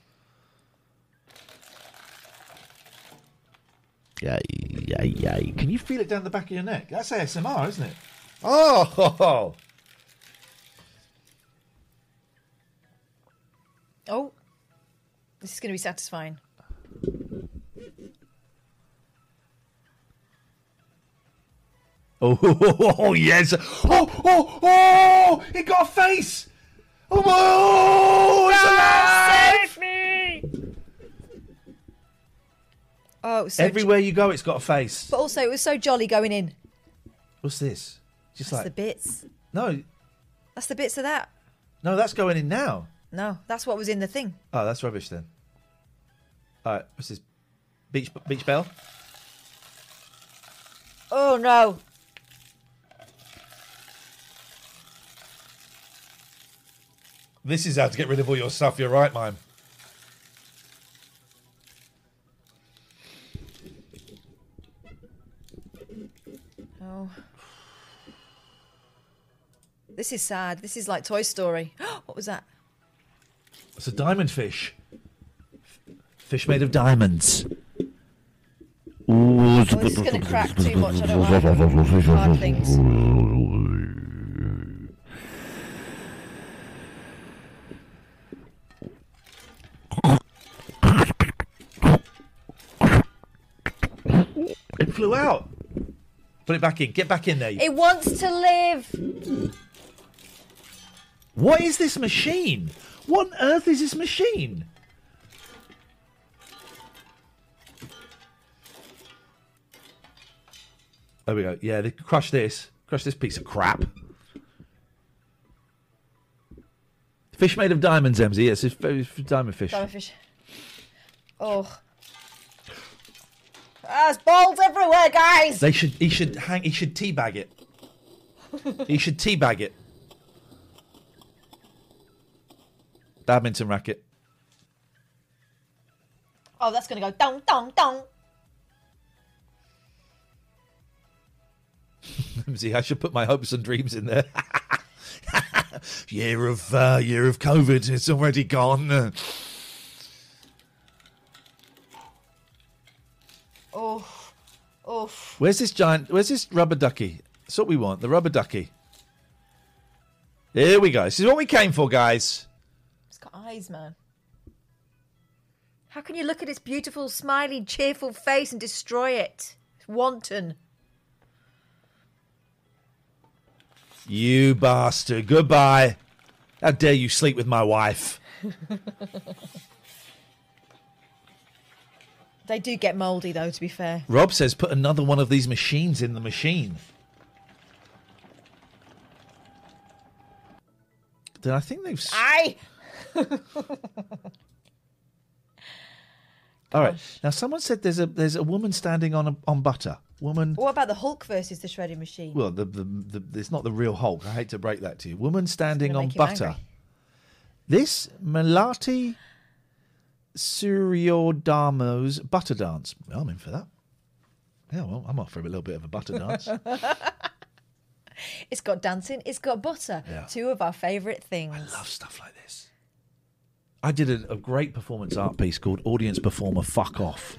Yay, yay, yay. Can you feel it down the back of your neck? That's ASMR, isn't it? Oh, Oh, this is going to be satisfying. Oh, *laughs* oh, yes. Oh, oh, oh! It got a face. Oh, my- oh it's alive! Save me! Oh, so Everywhere you go, it's got a face. But also, it was so jolly going in. What's this? Just That's like the bits. no, That's the bits of that. no, that's going in now. No, that's what was in the thing. Oh, that's rubbish then. All right, what's this? Beach beach bell. Oh no. This is how to get rid of all your stuff. You're right, mime. Oh. This is sad. This is like Toy Story. *gasps* what was that? It's a diamond fish. Fish made of diamonds. Oh, this is going to crack too much. I don't like *laughs* hard things. Flew out. Put it back in. Get back in there. It wants to live. What is this machine? What on earth is this machine? There we go. Yeah, they crush this. Crush this piece of crap. Fish made of diamonds, Emsy. Yes, it's it's diamond fish. Diamond fish. Oh. There's balls everywhere, guys. They should. He should hang. He should teabag it. he should teabag it. Badminton racket. Oh, that's going to go dong, dong, dong. *laughs* See, I should put my hopes and dreams in there. *laughs* year of uh, year of COVID, it's already gone. Oh. Oh. Where's this giant? Where's this rubber ducky? That's what we want. The rubber ducky. Here we go. This is what we came for, guys. It's got eyes, man. How can you look at its beautiful, smiley, cheerful face and destroy it? It's wanton. You bastard. Goodbye. How dare you sleep with my wife? *laughs* they do get mouldy, though, to be fair. Rob says put another one of these machines in the machine. Then I think they've. I. *laughs* All right. Now someone said there's a there's a woman standing on a, on butter. Woman. What about the Hulk versus the shredding machine? Well, the, the the it's not the real Hulk. I hate to break that to you. Woman standing on butter. angry. This Melati Suryodarmo's butter dance. Well, I'm in for that. Yeah, well, I'm off for a little bit of a butter dance. *laughs* It's got dancing, it's got butter. Yeah. Two of our favourite things. I love stuff like this. I did a, a great performance art piece called Audience Performer Fuck Off.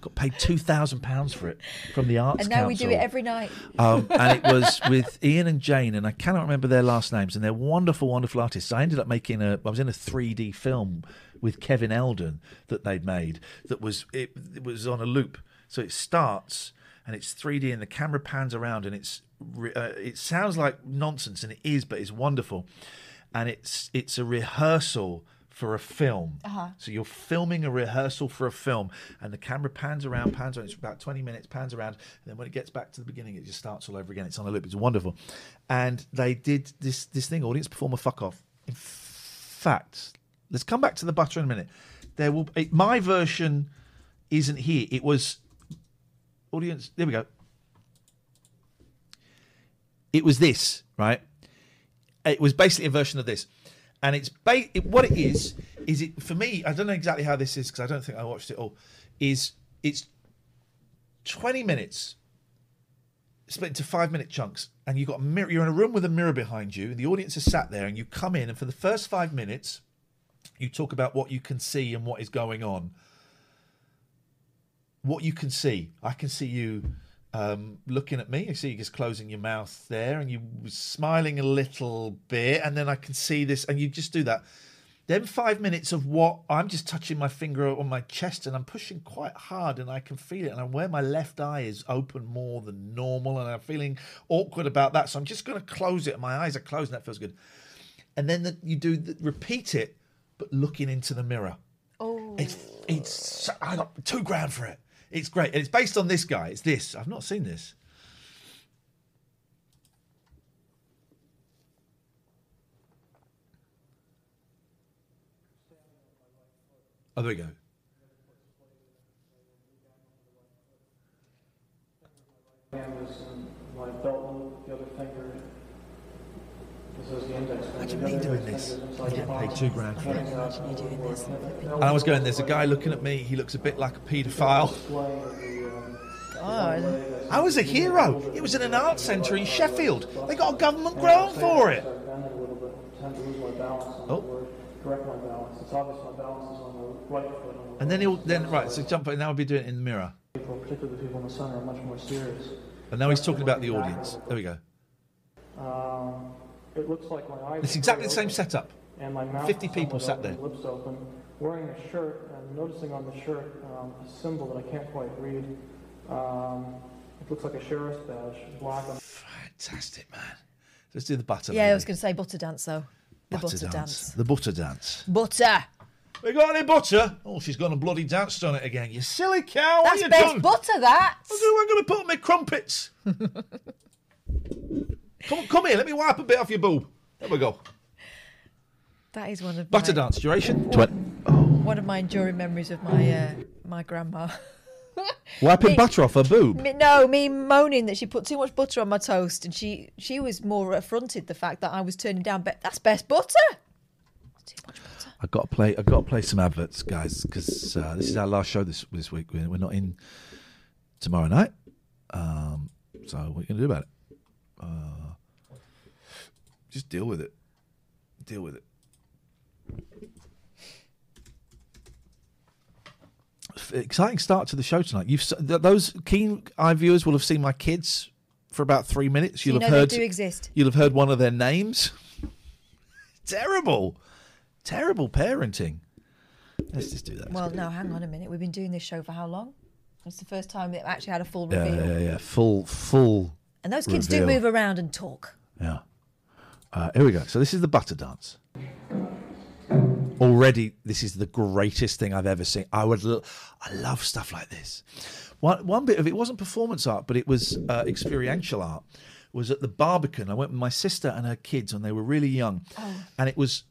Got paid two thousand pounds for it from the Arts And now we do it every night. Um, *laughs* and it was with Ian and Jane, and I cannot remember their last names, and they're wonderful, wonderful artists. I ended up making a. I was in a 3D film with Kevin Eldon that they'd made. That was it. It was on a loop, so it starts and it's 3D, and the camera pans around, and it's. Uh, it sounds like nonsense, and it is, but it's wonderful, and it's it's a rehearsal for a film. Uh-huh. So you're filming a rehearsal for a film, and the camera pans around, pans around. It's about 20 minutes, pans around, and then when it gets back to the beginning, it just starts all over again. It's on a loop. It's wonderful, and they did this this thing. Audience performer, fuck off. In fact, let's come back to the butter in a minute. There will it, my version isn't here. It was audience. There we go. It was this, right? It was basically a version of this, and it's ba- it, what it is. Is it for me? I don't know exactly how this is because I don't think I watched it all. Is it's twenty minutes split into five minute chunks, and you got a mirror. You're in a room with a mirror behind you, and the audience is sat there, and you come in, and for the first five minutes, you talk about what you can see and what is going on. What you can see, I can see you um, looking at me. I see you just closing your mouth there, and you smiling a little bit, and then I can see this, and you just do that. Then five minutes of what I'm just touching my finger on my chest and I'm pushing quite hard and I can feel it. And I'm where my left eye is open more than normal and I'm feeling awkward about that. So I'm just going to close it. My eyes are closed and that feels good. And then the, you do the, repeat it, but looking into the mirror. Oh. It's it's I got two grand for it. It's great. And it's based on this guy. It's this. I've not seen this. Oh, there we go. my belt loop, the other finger. This is the index finger. Imagine me doing this. I get paid two grand for it. Imagine you doing this. And I was going, there's a guy looking at me. He looks a bit like a paedophile. I was a hero. It was in an art centre in Sheffield. They got a government grant for it. tend to lose my balance on Oh. the word, correct my balance. It's obvious my balance is on the right foot. on the And then he'll then right. So jump. And now I'll be doing it in the mirror. People, particularly the people in the center, are much more serious. And now he's talking about the audience. There we go. Um, it looks like my eyes. It's exactly the same setup. And my mouth 50 people sat open, there. Lips open, wearing a shirt, and noticing on the shirt um, a symbol that I can't quite read. Um, it looks like a sheriff's badge, black on. Fantastic, man. Let's do the butter. Yeah, I was going to say butter dance though. The butter, dance. The butter dance. Butter. We got any butter? Oh, she's gone and bloody danced on it again. You silly cow. That's what you best done? butter. That. I'm going to put on my crumpets. *laughs* come, come here. Let me wipe a bit off your boob. There we go. That is one of Butter my, dance duration. One, Twen- one of my enduring memories of my uh, my grandma. *laughs* Wiping Me- butter off her boob. Me- no, me moaning that she put too much butter on my toast, and she she was more affronted the fact that I was turning down. But that's best butter. I got to play. I got to play some adverts, guys, because uh, this is our last show this this week. We're, we're not in tomorrow night. Um, so what are you gonna do about it? Uh, just deal with it. Deal with it. Exciting start to the show tonight. You've those keen eye viewers will have seen my kids for about three minutes. So you You'll know have they heard. do exist. You'll have heard one of their names. *laughs* Terrible, terrible parenting. Let's just do that. Well, no, hang on a minute. We've been doing this show for how long? It's the first time we've actually had a full Yeah, yeah, yeah. Full, full. And those kids reveal. do move around and talk. Yeah. Uh, here we go. So this is the butter dance. Already, this is the greatest thing I've ever seen. I would, lo- I love stuff like this. One one bit of it wasn't performance art, but it was uh, experiential art. Was at the Barbican. I went with my sister and her kids when they were really young, Oh. and it was.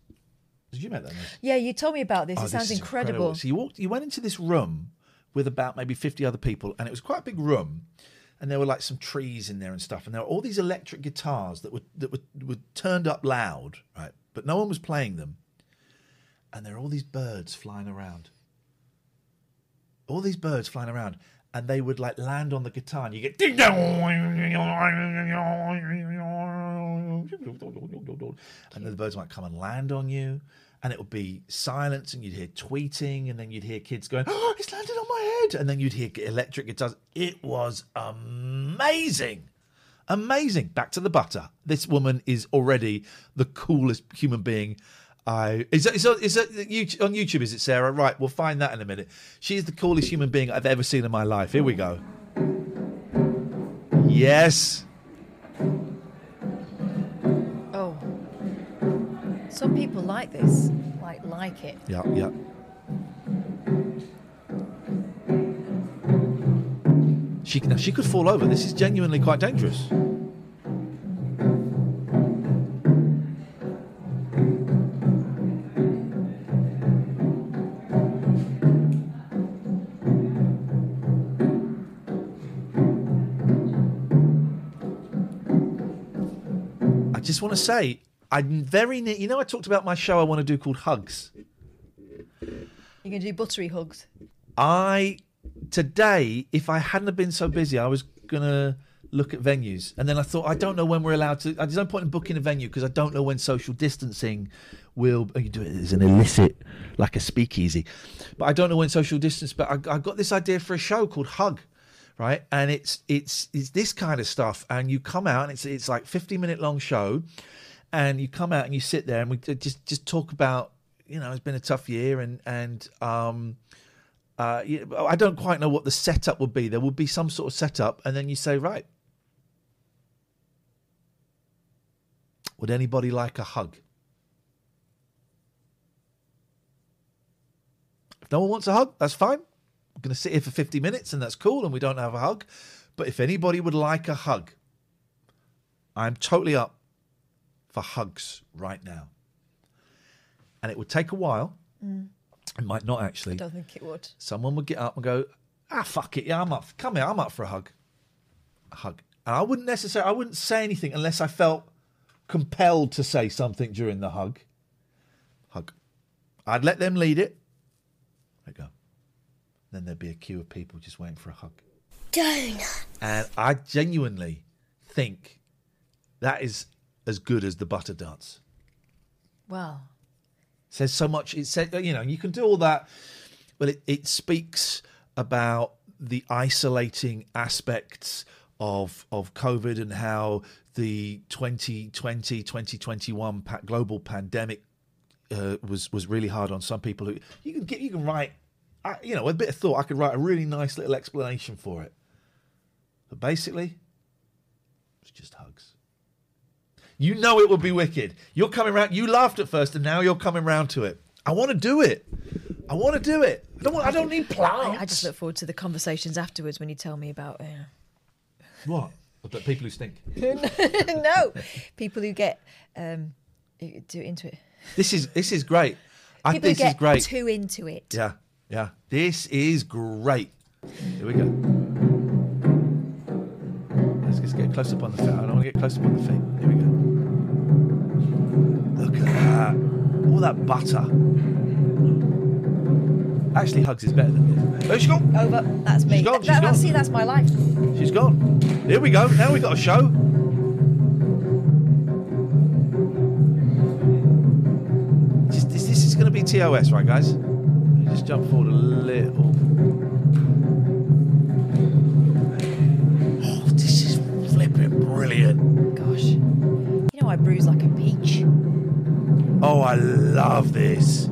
Did you make that noise? Yeah, you told me about this. Oh, it sounds is incredible. So you walked, you went into this room with about maybe fifty other people, and it was quite a big room, and there were like some trees in there and stuff, and there were all these electric guitars that were that were, were turned up loud, right? But no one was playing them, and there are all these birds flying around. All these birds flying around, and they would like land on the guitar, and you get ding dong, and the birds might come and land on you, and it would be silence, and you'd hear tweeting, and then you'd hear kids going, "Oh, it's landed on my head," and then you'd hear electric guitars. It was amazing. Amazing. Back to the butter. This woman is already the coolest human being. I is that, is that, is that on YouTube? Is it Sarah? Right, we'll find that in a minute. She is the coolest human being I've ever seen in my life. Here we go. Yes. Some people like this. Like like it. Yeah, yeah. She now she could fall over. This is genuinely quite dangerous. I just want to say, I'm very near. You know, I talked about my show I want to do called Hugs. You're going to do buttery hugs. I today, if I hadn't have been so busy, I was gonna look at venues, and then I thought I don't know when we're allowed to. There's no point in booking a venue because I don't know when social distancing will. You do it as an illicit, like a speakeasy, but I don't know when social distance. But I, I got this idea for a show called Hug. Right, and it's it's it's this kind of stuff, and you come out, and it's it's like 50 minute long show, and you come out and you sit there, and we just just talk about you know it's been a tough year, and and um, uh, I don't quite know what the setup would be. There would be some sort of setup, and then you say, right, would anybody like a hug? If no one wants a hug, that's fine. We're going to sit here for 50 minutes, and that's cool, and we don't have a hug. But if anybody would like a hug, I'm totally up for hugs right now. And it would take a while. Mm. It might not actually. I don't think it would. Someone would get up and go, ah, fuck it, yeah, I'm up. Come here, I'm up for a hug. A hug. And I wouldn't necessarily, I wouldn't say anything unless I felt compelled to say something during the hug. Hug. I'd let them lead it. There you go. Then there'd be a queue of people just waiting for a hug. Donut. And I genuinely think that is as good as the butter dance. Well, says so much. It said, you know, you can do all that, Well, it, it speaks about the isolating aspects of of COVID and how the 2020 2021 pa- global pandemic uh, was was really hard on some people. Who you can get, you can write, I, you know, with a bit of thought, I could write a really nice little explanation for it. But basically, it's just hugs. You know it would be wicked. You're coming round. You laughed at first, and now you're coming round to it. I want to do it. I want to do it. I don't. Want, I don't need plants. I, I just look forward to the conversations afterwards when you tell me about. Uh, What? But people who stink. *laughs* no, people who get um, do into it. This is this is great. I People this who get is great. too into it. Yeah, yeah. This is great. Here we go. Let's just get close up on the feet. I don't want to get close up on the feet. Here we go. All that butter. Actually, hugs is better than this. Oh, she's gone. Oh, Over. That's me. She's gone, That- she's that- gone. See, that's my life. She's gone. Here we go. Now we've got a show. Just, this, this is going to be TOS, right, guys? Just jump forward a little. Oh, this is flipping brilliant. Gosh. You know I bruise like a peach. Oh, I love this.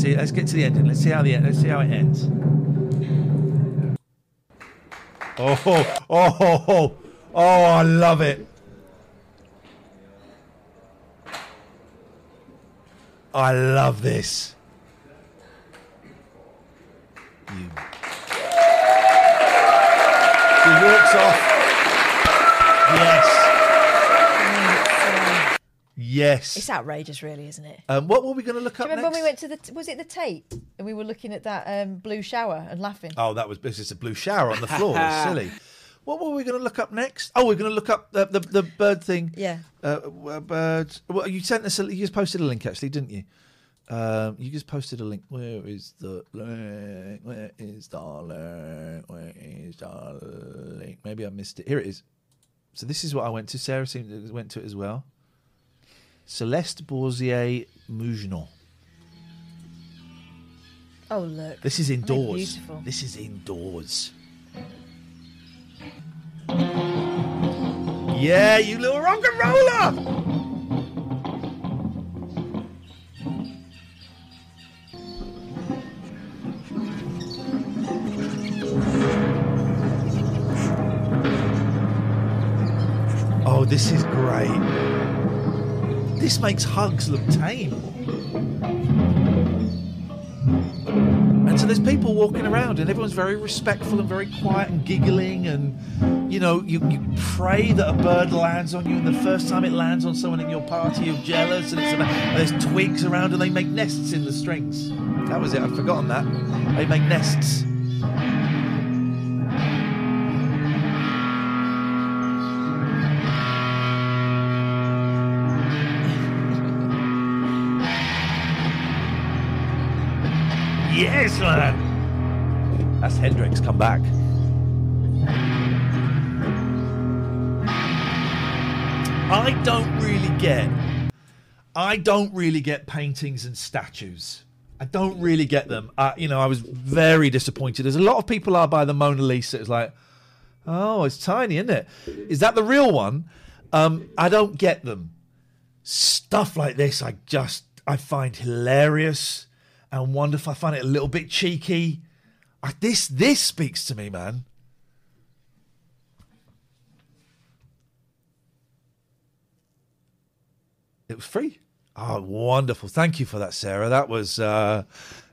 See, let's get to the ending. Let's see how the let's see how it ends. Oh, oh, *laughs* oh, oh, oh, I love it. I love this. You. She walks off. Yes. Yes. It's outrageous, really, isn't it? Um, what were we going to look Do up you remember next? when we went to the was it the Tate and we were looking at that um, blue shower and laughing? Oh, that was it's just a blue shower on the floor. It's *laughs* silly. What were we going to look up next? Oh, we're going to look up the, the, the bird thing. Yeah. Uh, uh, birds. Well, you sent us. A, you just posted a link, actually, didn't you? Um, you just posted a link. Where is the link? Where is the link? Where is the link? Maybe I missed it. Here it is. So this is what I went to. Sarah seemed to, went to it as well. Celeste Boursier Mougenot. Oh look. This is indoors. Beautiful. This is indoors. Yeah, you little rock and roller. Oh, this is great. This makes hugs look tame. And so there's people walking around, and everyone's very respectful and very quiet and giggling. And you know, you, you pray that a bird lands on you, and the first time it lands on someone in your party, you're jealous, and it's about, and there's twigs around, and they make nests in the strings. That was it. I'd forgotten that. They make nests. Man. That's Hendrix come back. I don't really get. I don't really get paintings and statues. I don't really get them. Uh, you know, I was very disappointed, as a lot of people are by the Mona Lisa. It's like, oh, it's tiny, isn't it? Is that the real one? Um, I don't get them. Stuff like this, I just I find hilarious and wonder if I find it a little bit cheeky. I, this this speaks to me, man. It was free. Oh, wonderful! Thank you for that, Sarah. That was uh,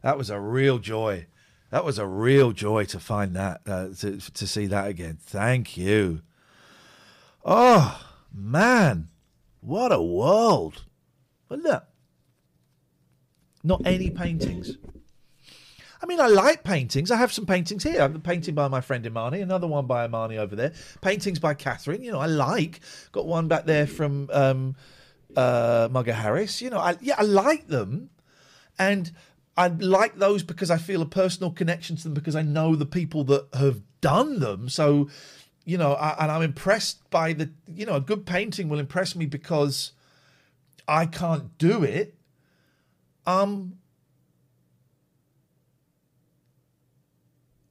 that was a real joy. That was a real joy to find that uh, to to see that again. Thank you. Oh man, what a world! But look, not any paintings. I mean, I like paintings. I have some paintings here. I have a painting by my friend Imani, another one by Imani over there. Paintings by Catherine. You know, I like. Got one back there from um, uh, Mugger Harris. You know, I, yeah, I like them, and I like those because I feel a personal connection to them because I know the people that have done them. So, you know, I, and I'm impressed by the. You know, a good painting will impress me because I can't do it. Um,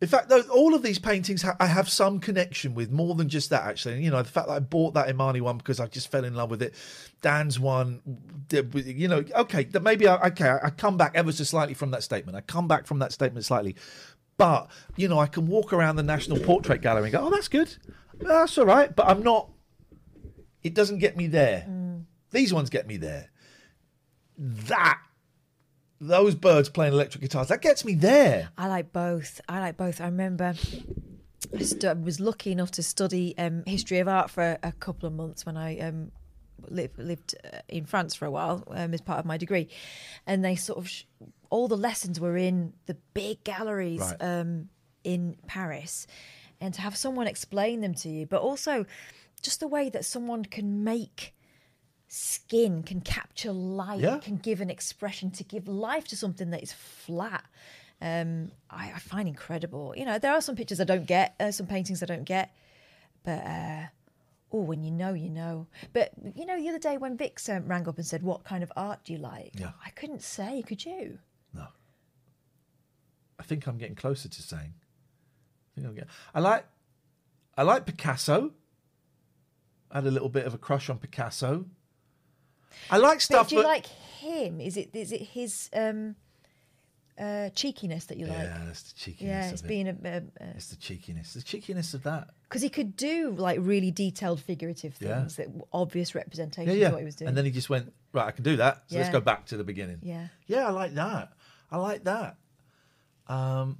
In fact, though, all of these paintings ha- I have some connection with more than just that. Actually, And, you know, the fact that I bought that Imani one because I just fell in love with it. Dan's one, you know, okay, maybe I okay, I come back ever so slightly from that statement. I come back from that statement slightly, But you know, I can walk around the National Portrait Gallery and go, "Oh, that's good. That's all right." But I'm not. It doesn't get me there. These ones get me there. That those birds playing electric guitars that gets me there. I like both. I like both. I remember I stu- was lucky enough to study um, history of art for a, a couple of months when I um, lived, lived uh, in France for a while um, as part of my degree, and they sort of sh- all the lessons were in the big galleries Right. um, in Paris, and to have someone explain them to you, but also just the way that someone can make skin can capture light Yeah. can give an expression to give life to something that is flat um I, I find incredible you know there are some pictures i don't get uh, some paintings i don't get but uh oh when you know you know but you know the other day when vix um, rang up and said what kind of art do you like Yeah. i couldn't say could you No. I think I'm getting closer to saying. I think I'm getting. I like. I like Picasso. I had a little bit of a crush on Picasso. I like but stuff. do you that- like him is it is it his um uh cheekiness that you like Yeah, that's the cheekiness. yeah it's it. being a, a, It's the cheekiness. The cheekiness of that. because he could do like really detailed figurative Yeah. things that obvious Yeah, representations yeah. of what he was doing And then he just went right. I can do that. So let's go back to the beginning. yeah Yeah, I like that. I like that. Um,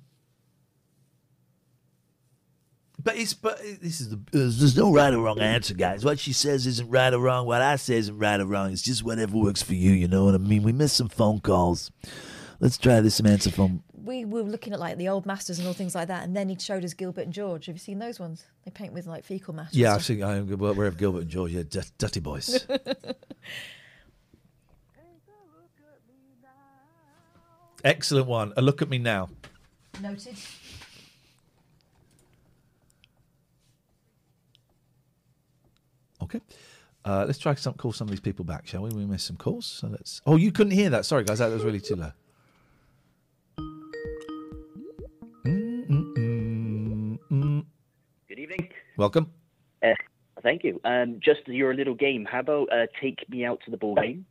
but it's but this is the There's, no right or wrong answer, guys. What she says isn't right or wrong. What I say isn't right or wrong. It's just whatever works for you. You know what I mean? We missed some phone calls. Let's try this answer phone. we were looking at like the old masters and all things like that, and then he showed us Gilbert and George. Have you seen those ones? They paint with like fecal matter. yeah. I've seen I wherever Gilbert and George. Yeah, Dut- Dutty Boys. *laughs* Excellent one. A look at me now. Noted. Okay. Uh, let's try some call some of these people back, shall we? We missed some calls, so let's. Oh, you couldn't hear that. Sorry, guys, that was really too low. Good evening. Welcome. Uh, thank you. Um, just your little game. How about uh, take me out to the ball game?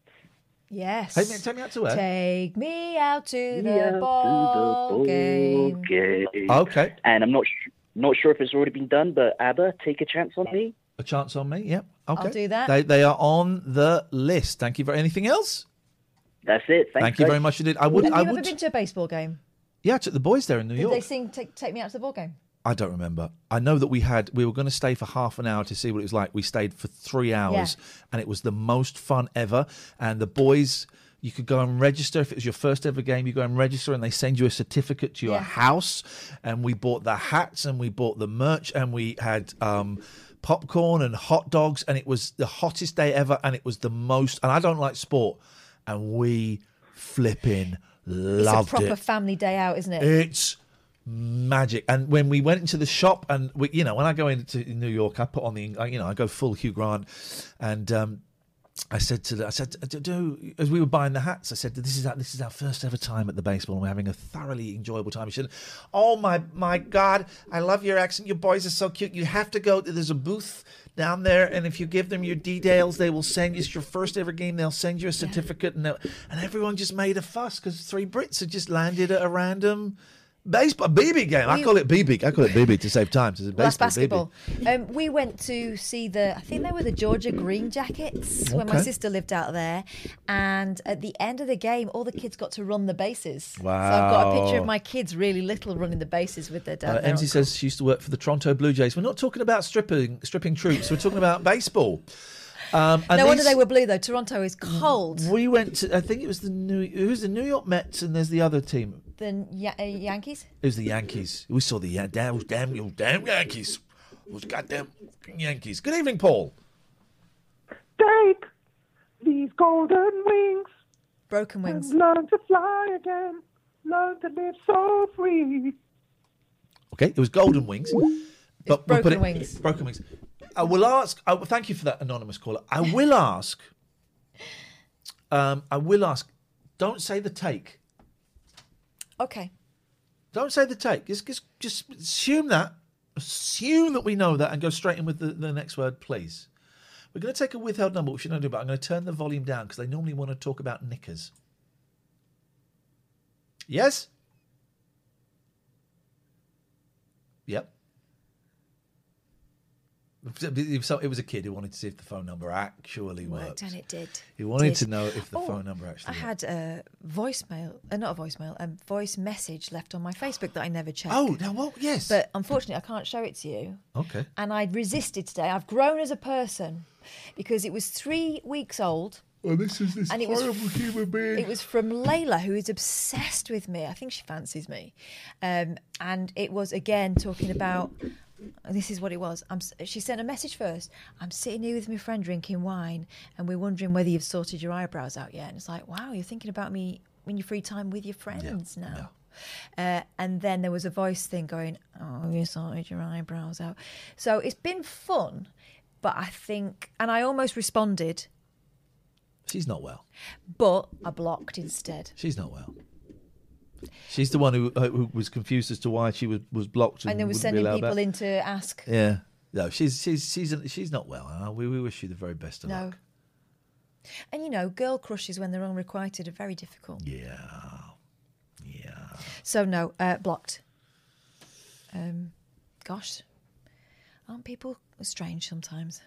Yes. Take me- take me out to where? Take me out to the out to ball ball game. game. Okay. And I'm not sh- not sure if it's already been done, but ABBA, take a chance on me. A chance on me. Yep. Okay. I'll do that. They, they are on the list. Thank you for anything else. That's it. Thanks, Thank you guys. very much indeed. I would. Have I you ever been to a baseball game? Yeah, I took the boys there in New Did York. they sing take, take Me Out to the Ball Game? I don't remember. I know that we had we were going to stay for half an hour to see what it was like. We stayed for three hours, and it was the most fun ever. And the boys, you could go and register if it was your first ever game. You go and register, and they send you a certificate to your Yeah. house. And we bought the hats, and we bought the merch, and we had. Um, popcorn and hot dogs and it was the hottest day ever and it was the most and I don't like sport and we flipping loved it. it's a proper it family day out, isn't it? it's magic. And when we went into the shop, and we, you know, when I go into New York, I put on the, you know, I go full Hugh Grant, and um, I said to, the, I said, do, as we were buying the hats, I said, this is our, this is our first ever time at the baseball, and we're having a thoroughly enjoyable time. She said, oh my my God, I love your accent. Your boys are so cute. You have to go. There's a booth down there, and if you give them your details, they will send you. It's your first ever game. They'll send you a certificate, and and everyone just made a fuss because three Brits had just landed at a random. Baseball BB game. I call it BB. I call it BB to save time. It's that's baseball, basketball. Um, we went to see the, I think they were the Georgia Green Jackets when my sister lived out there. And at the end of the game, all the kids got to run the bases. So I've got a picture of my kids really little running the bases with their dad. Uh, Emsy says she used to work for the Toronto Blue Jays. We're not talking about stripping stripping troops. We're talking about baseball. Um, and no wonder they were blue though. Toronto is cold. We went to. I think it was the New. Who's the New York Mets, and there's the other team. The ya- uh, Yankees. It was the Yankees. We saw the Yan- damn, damn, you damn Yankees. Those goddamn Yankees. Good evening, Paul. Take these golden wings Broken wings. and learn to fly again. Learn to live so free. Okay, it was Golden Wings. But we'll put Broken it- Wings. Broken Wings. I will ask. I, thank you for that anonymous caller. I will ask. Um, I will ask. Don't say the take. Okay. Don't say the take. Just, just, just assume that. Assume that we know that and go straight in with the, the next word, please. We're going to take a withheld number, which you don't do, but I'm going to turn the volume down because they normally want to talk about knickers. Yes? It was, it was a kid who wanted to see if the phone number actually Worked, worked. and it did. He wanted Did. to know if the Oh, phone number actually. I had a voicemail, uh, not a voicemail, a voice message left on my Facebook that I never checked. Oh, now what? Yes. But unfortunately, I can't show it to you. Okay. And I resisted today. I've grown as a person because it was three weeks old. Oh, this is this and it was human being. It was from Layla, who is obsessed with me. I think she fancies me. Um, and it was again talking about. This is what it was. I'm, she sent a message first. I'm sitting here with my friend drinking wine, and we're wondering whether you've sorted your eyebrows out yet. And it's like, wow, you're thinking about me in your free time with your friends now. Uh, and then there was a voice thing going, oh, you sorted your eyebrows out. So it's been fun, but I think, and I almost responded, She's not well. but I blocked instead. She's not well. She's the one who uh, who was confused as to why she was, was blocked and, And they were sending people back. in to ask. Yeah. No, she's she's she's she's not well. We we wish you the very best of No. luck. And you know, girl crushes when they're unrequited are very difficult. Yeah, yeah. So no, uh, blocked. Um, gosh, aren't people strange sometimes?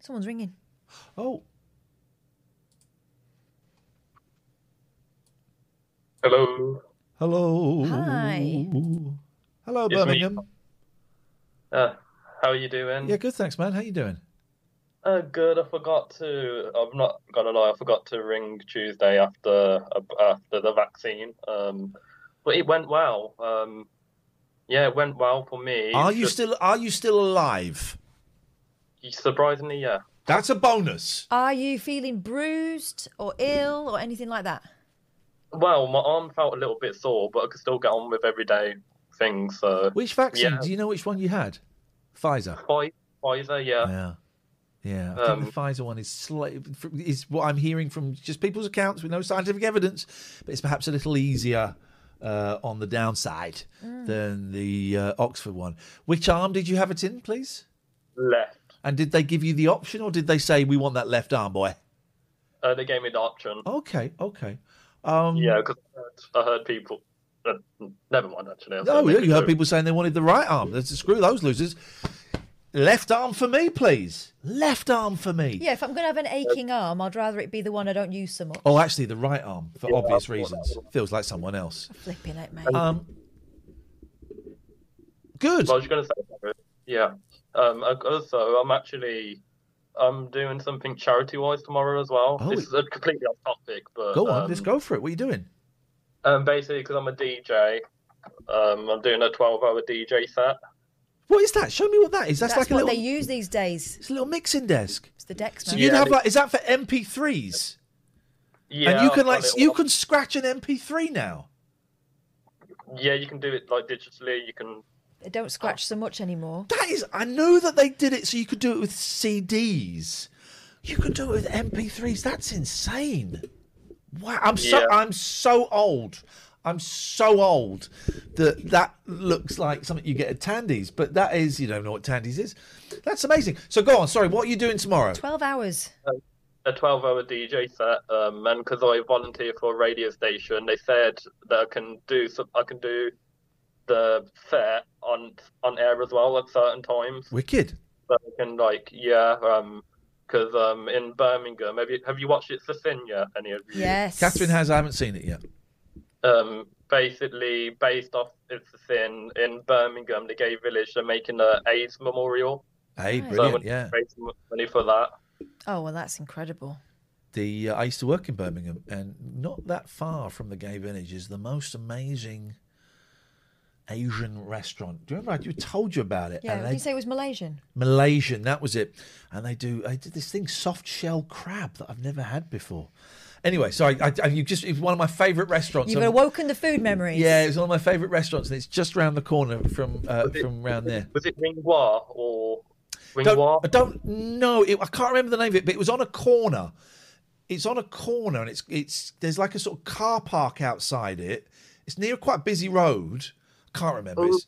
Someone's ringing. Oh. Hello. Hello. Hi. Hello, It's me. Birmingham. Uh, how are you doing? Yeah, good. Thanks, man. How are you doing? Uh, good. I forgot to. I'm not gonna lie. I forgot to ring Tuesday after uh, after the vaccine. Um, but it went well. Um, yeah, it went well for me. Are you just- still Are you still alive? Surprisingly, yeah. That's a bonus. Are you feeling bruised or ill or anything like that? Well, my arm felt a little bit sore, but I could still get on with everyday things. So Which vaccine? Yeah. Do you know which one you had? Pfizer. Pfizer, yeah. Yeah. Yeah, I Um, think the Pfizer one is slight, is what I'm hearing from just people's accounts with no scientific evidence, but it's perhaps a little easier uh, on the downside Mm. than the uh, Oxford one. Which arm did you have it in, please? Left. And did they give you the option, or did they say we want that left arm, boy? Uh, they gave me the option. Okay, okay. Um, Yeah, because I heard, I heard people. Uh, never mind, actually. I No, yeah, you heard people saying they wanted the right arm. Let's screw those losers. Left arm for me, please. Left arm for me. Yeah, if I'm going to have an aching arm, I'd rather it be the one I don't use so much. Oh, actually, the right arm for Yeah, obvious reasons. Feels like someone else. Flipping it, mate. Um, good. I was going to say, yeah. Um, also, I'm actually I'm doing something charity wise tomorrow as well. Oh, this is a completely off topic, but Go on, um, let's go for it. What are you doing? Um, basically, because I'm a DJ, um, I'm doing a 12 hour DJ set. What is that? Show me what that is. That's, That's like a what little. they use these days. It's a little mixing desk. It's the decks, So you'd Yeah, have like, is that for MP3s? Yeah, and you can I've like, you can scratch an MP3 now. Yeah, you can do it like digitally. You can. They don't scratch so much anymore. That is, I know that they did it so you could do it with CDs. You could do it with MP3s. That's insane. Wow, I'm so Yeah. I'm so old. I'm so old that that looks like something you get at Tandy's, but that is you don't know what Tandy's is. That's amazing. So go on. Sorry, what are you doing tomorrow? 12 hours. a 12 hour DJ set um, and because I volunteer for a radio station they said that I can do some, I can do the set on on air as well at certain times Wicked. so I can like yeah um because um in Birmingham have you have you watched it, the Sin yet any of you Yes. Catherine has. I haven't seen it yet. um basically based off It's the Sin in Birmingham the gay village they're making a AIDS memorial Hey, Nice. so brilliant. gonna Yeah. raise money for that Oh, well, that's incredible. The uh, I used to work in Birmingham, and not that far from the gay village is the most amazing Asian restaurant. Do you remember I told you about it? Yeah, And did they- you say it was Malaysian? Malaysian, that was it. And they do. I did this thing, soft shell crab, that I've never had before. Anyway, sorry. I, I, you just it's one of my favourite restaurants. You've I'm- awoken the food memories. yeah, it's one of my favourite restaurants, and it's just round the corner from uh, from round there. was it Ringwa or Don't, Ringwa I don't know. It, I can't remember the name of it, but it was on a corner. It's on a corner, and it's it's there's like a sort of car park outside it. It's near a quite a busy road. Can't remember. It's,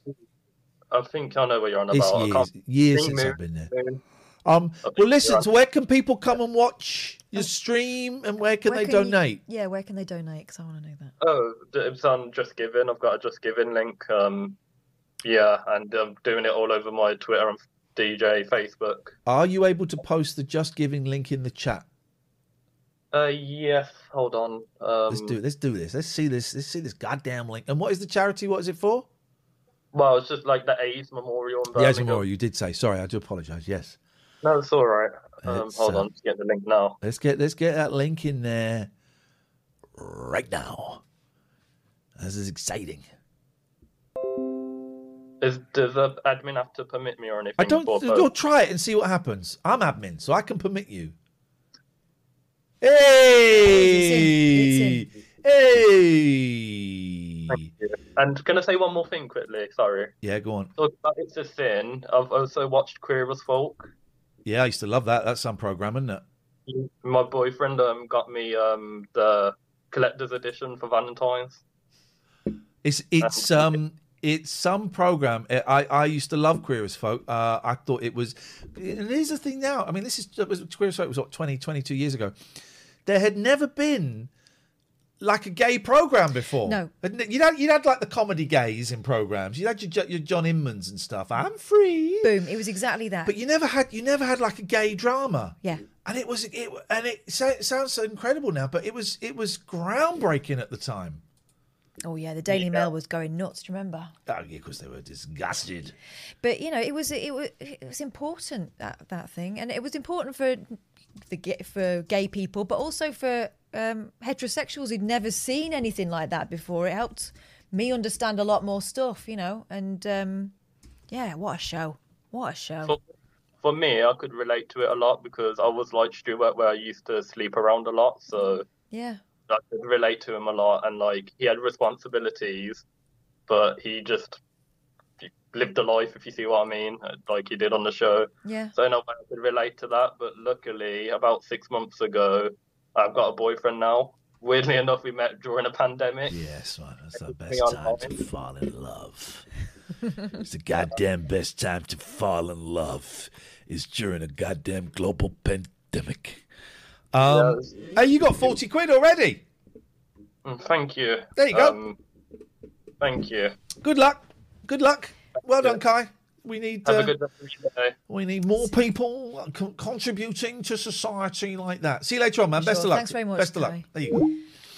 I think I know what you're on it's about I years, years since I've been there. Um, well, listen. So where can people come and watch your stream, and where can Where they you- donate? yeah, where can they donate? Because I want to know that. Oh, it's on Just Giving. I've got a Just Giving link. Um, yeah, and I'm doing it all over my Twitter and DJ Facebook. Are you able to post the Just Giving link in the chat? Uh, yes. Hold on. Um, Let's do. Let's do this. Let's see this. Let's see this goddamn link. And what is the charity? What is it for? Well, it's just like the AIDS Memorial. In Yes, Birmingham. Memorial. You did say. Sorry, I do apologise. Yes. No, it's all right. Um, hold uh, on, just get the link now. Let's get let's get that link in there right now. This is exciting. Is does the admin have to permit me or anything? I don't. post? try it and see what happens. I'm admin, so I can permit you. Hey! Hey! And can I say one more thing quickly? Sorry. Yeah, go on. So it's a sin. I've also watched Queer as Folk. Yeah, I used to love that. That's some program, isn't it? My boyfriend um got me um the collector's edition for Valentine's. It's it's um it's some program. I I I used to love Queer as Folk. Uh, I thought it was. And here's the thing now. I mean, this is that was Queer as Folk was what 20, 22 years ago. There had never been like a gay program before. No. You'd had you'd had like the comedy gays in programs. You had your, your John Inmans and stuff. I'm free. Boom. It was exactly that. But you never had you never had like a gay drama. Yeah. And it was it and it, so- it sounds so incredible now, but it was it was groundbreaking at the time. Oh yeah, the Daily Mail was going nuts. Do you remember? Oh yeah, because they were disgusted. But you know, it was it was it was important that that thing, and it was important for the for gay people, but also for um, heterosexuals who'd never seen anything like that before. It helped me understand a lot more stuff, you know. And um, yeah, what a show! What a show! For, for me, I could relate to it a lot because I was like Stuart, where I used to sleep around a lot, so yeah. I could relate to him a lot. And like he had responsibilities, but he just lived a life, if you see what I mean, like he did on the show. Yeah. So in a way, I could relate to that. But luckily, about six months ago, I've got a boyfriend now. Weirdly enough, we met during a pandemic. Yes, man, that's the best time to fall in love. it's the goddamn best time to fall in love is during a goddamn global pandemic. Um, Hey, you got forty quid already. Mm, Thank you. There you go. Um, thank you. Good luck. Good luck. Well done, Kai. We need Have uh, a good rest of your day. we need more people co- contributing to society like that. See you later on, man. Best of luck. Thanks very much, Best of luck. Kai. There you go.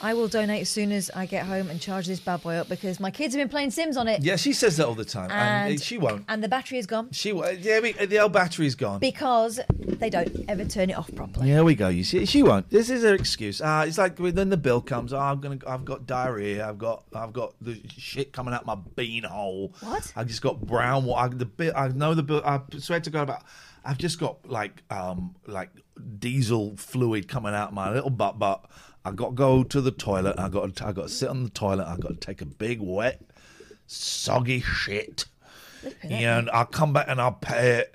I will donate as soon as I get home and charge this bad boy up because my kids have been playing Sims on it. Yeah, she says that all the time, and, And- she won't. And the battery is gone She won't. Yeah, we, the old battery's gone. because they don't ever turn it off properly. There we go. You see, she won't. This is her excuse. Ah, it's like when then the bill comes. Oh, I'm gonna. I've got diarrhea. I've got. I've got the shit coming out my bean hole. What? I just got brown water. The bill. I know the bill. I swear to God about. I've just got like um like diesel fluid coming out my little butt. But I got to go to the toilet. I got. To, I got to sit on the toilet. I got to take a big wet, soggy shit. And I'll come back and I'll pay it.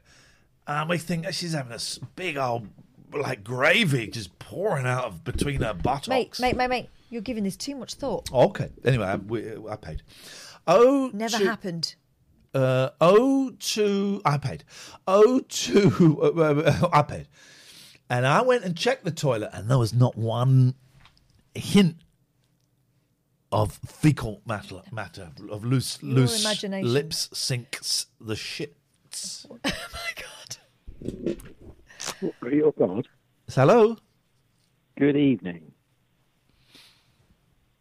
And we think she's having a big old like gravy just pouring out of between her buttocks. Mate, mate, mate, mate, you're giving this too much thought. Okay. Anyway, I, we, I paid. Oh, Never two- happened. Uh, oh two. I paid. Oh two. Uh, *laughs* I paid. And I went and checked the toilet, and there was not one hint of fecal matter, matter of loose, Your loose imagination. lips sinks the shits. *laughs* Oh my god! Oh God. Hello. Good evening.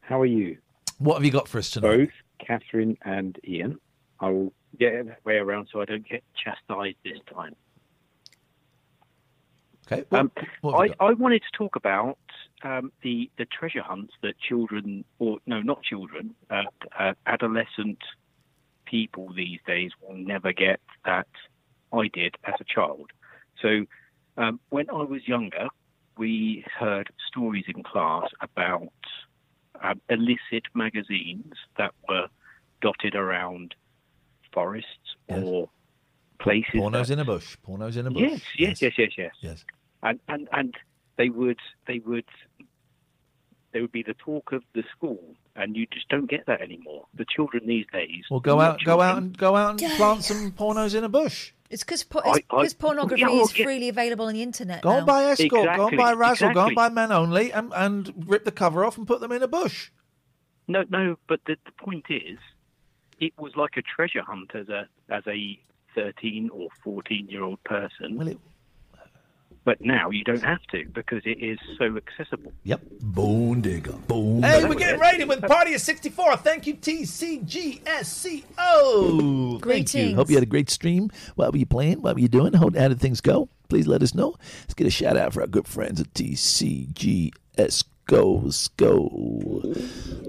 How are you? What have you got for us tonight? Both Catherine and Iain. I will get it that way around so I don't get chastised this time. Okay. Um, I, I wanted to talk about um, the the treasure hunts that children, or no, not children, uh, uh, adolescent people these days will never get that I did as a child. So um, when I was younger, we heard stories in class about um, illicit magazines that were dotted around forests or places. Pornos that- in a bush. Pornos in a bush. Yes, yes, yes, yes, yes. Yes. And and and they would they would they would be the talk of the school, and you just don't get that anymore. The children these days. Well, go not out, go out, and go out and plant some pornos in a bush. It's because po- I- it's I- 'cause pornography yeah, well, is yeah. freely available on the internet Go now. and buy escort. Go and Exactly, buy razzle. Go and buy men only, and and rip the cover off and put them in a bush. No, no. But the, the point is, it was like a treasure hunt as a as a 13 or 14 year old person. Well, it, but now you don't have to because it is so accessible. Yep. Bone digger. Bone Hey, Hey, we're getting ready with Party of 64. Thank you, TCGSCO. Thank you. Hope you had a great stream. What were you playing? What were you doing? How, how did things go? Please let us know. Let's get a shout out for our good friends at TCGS Go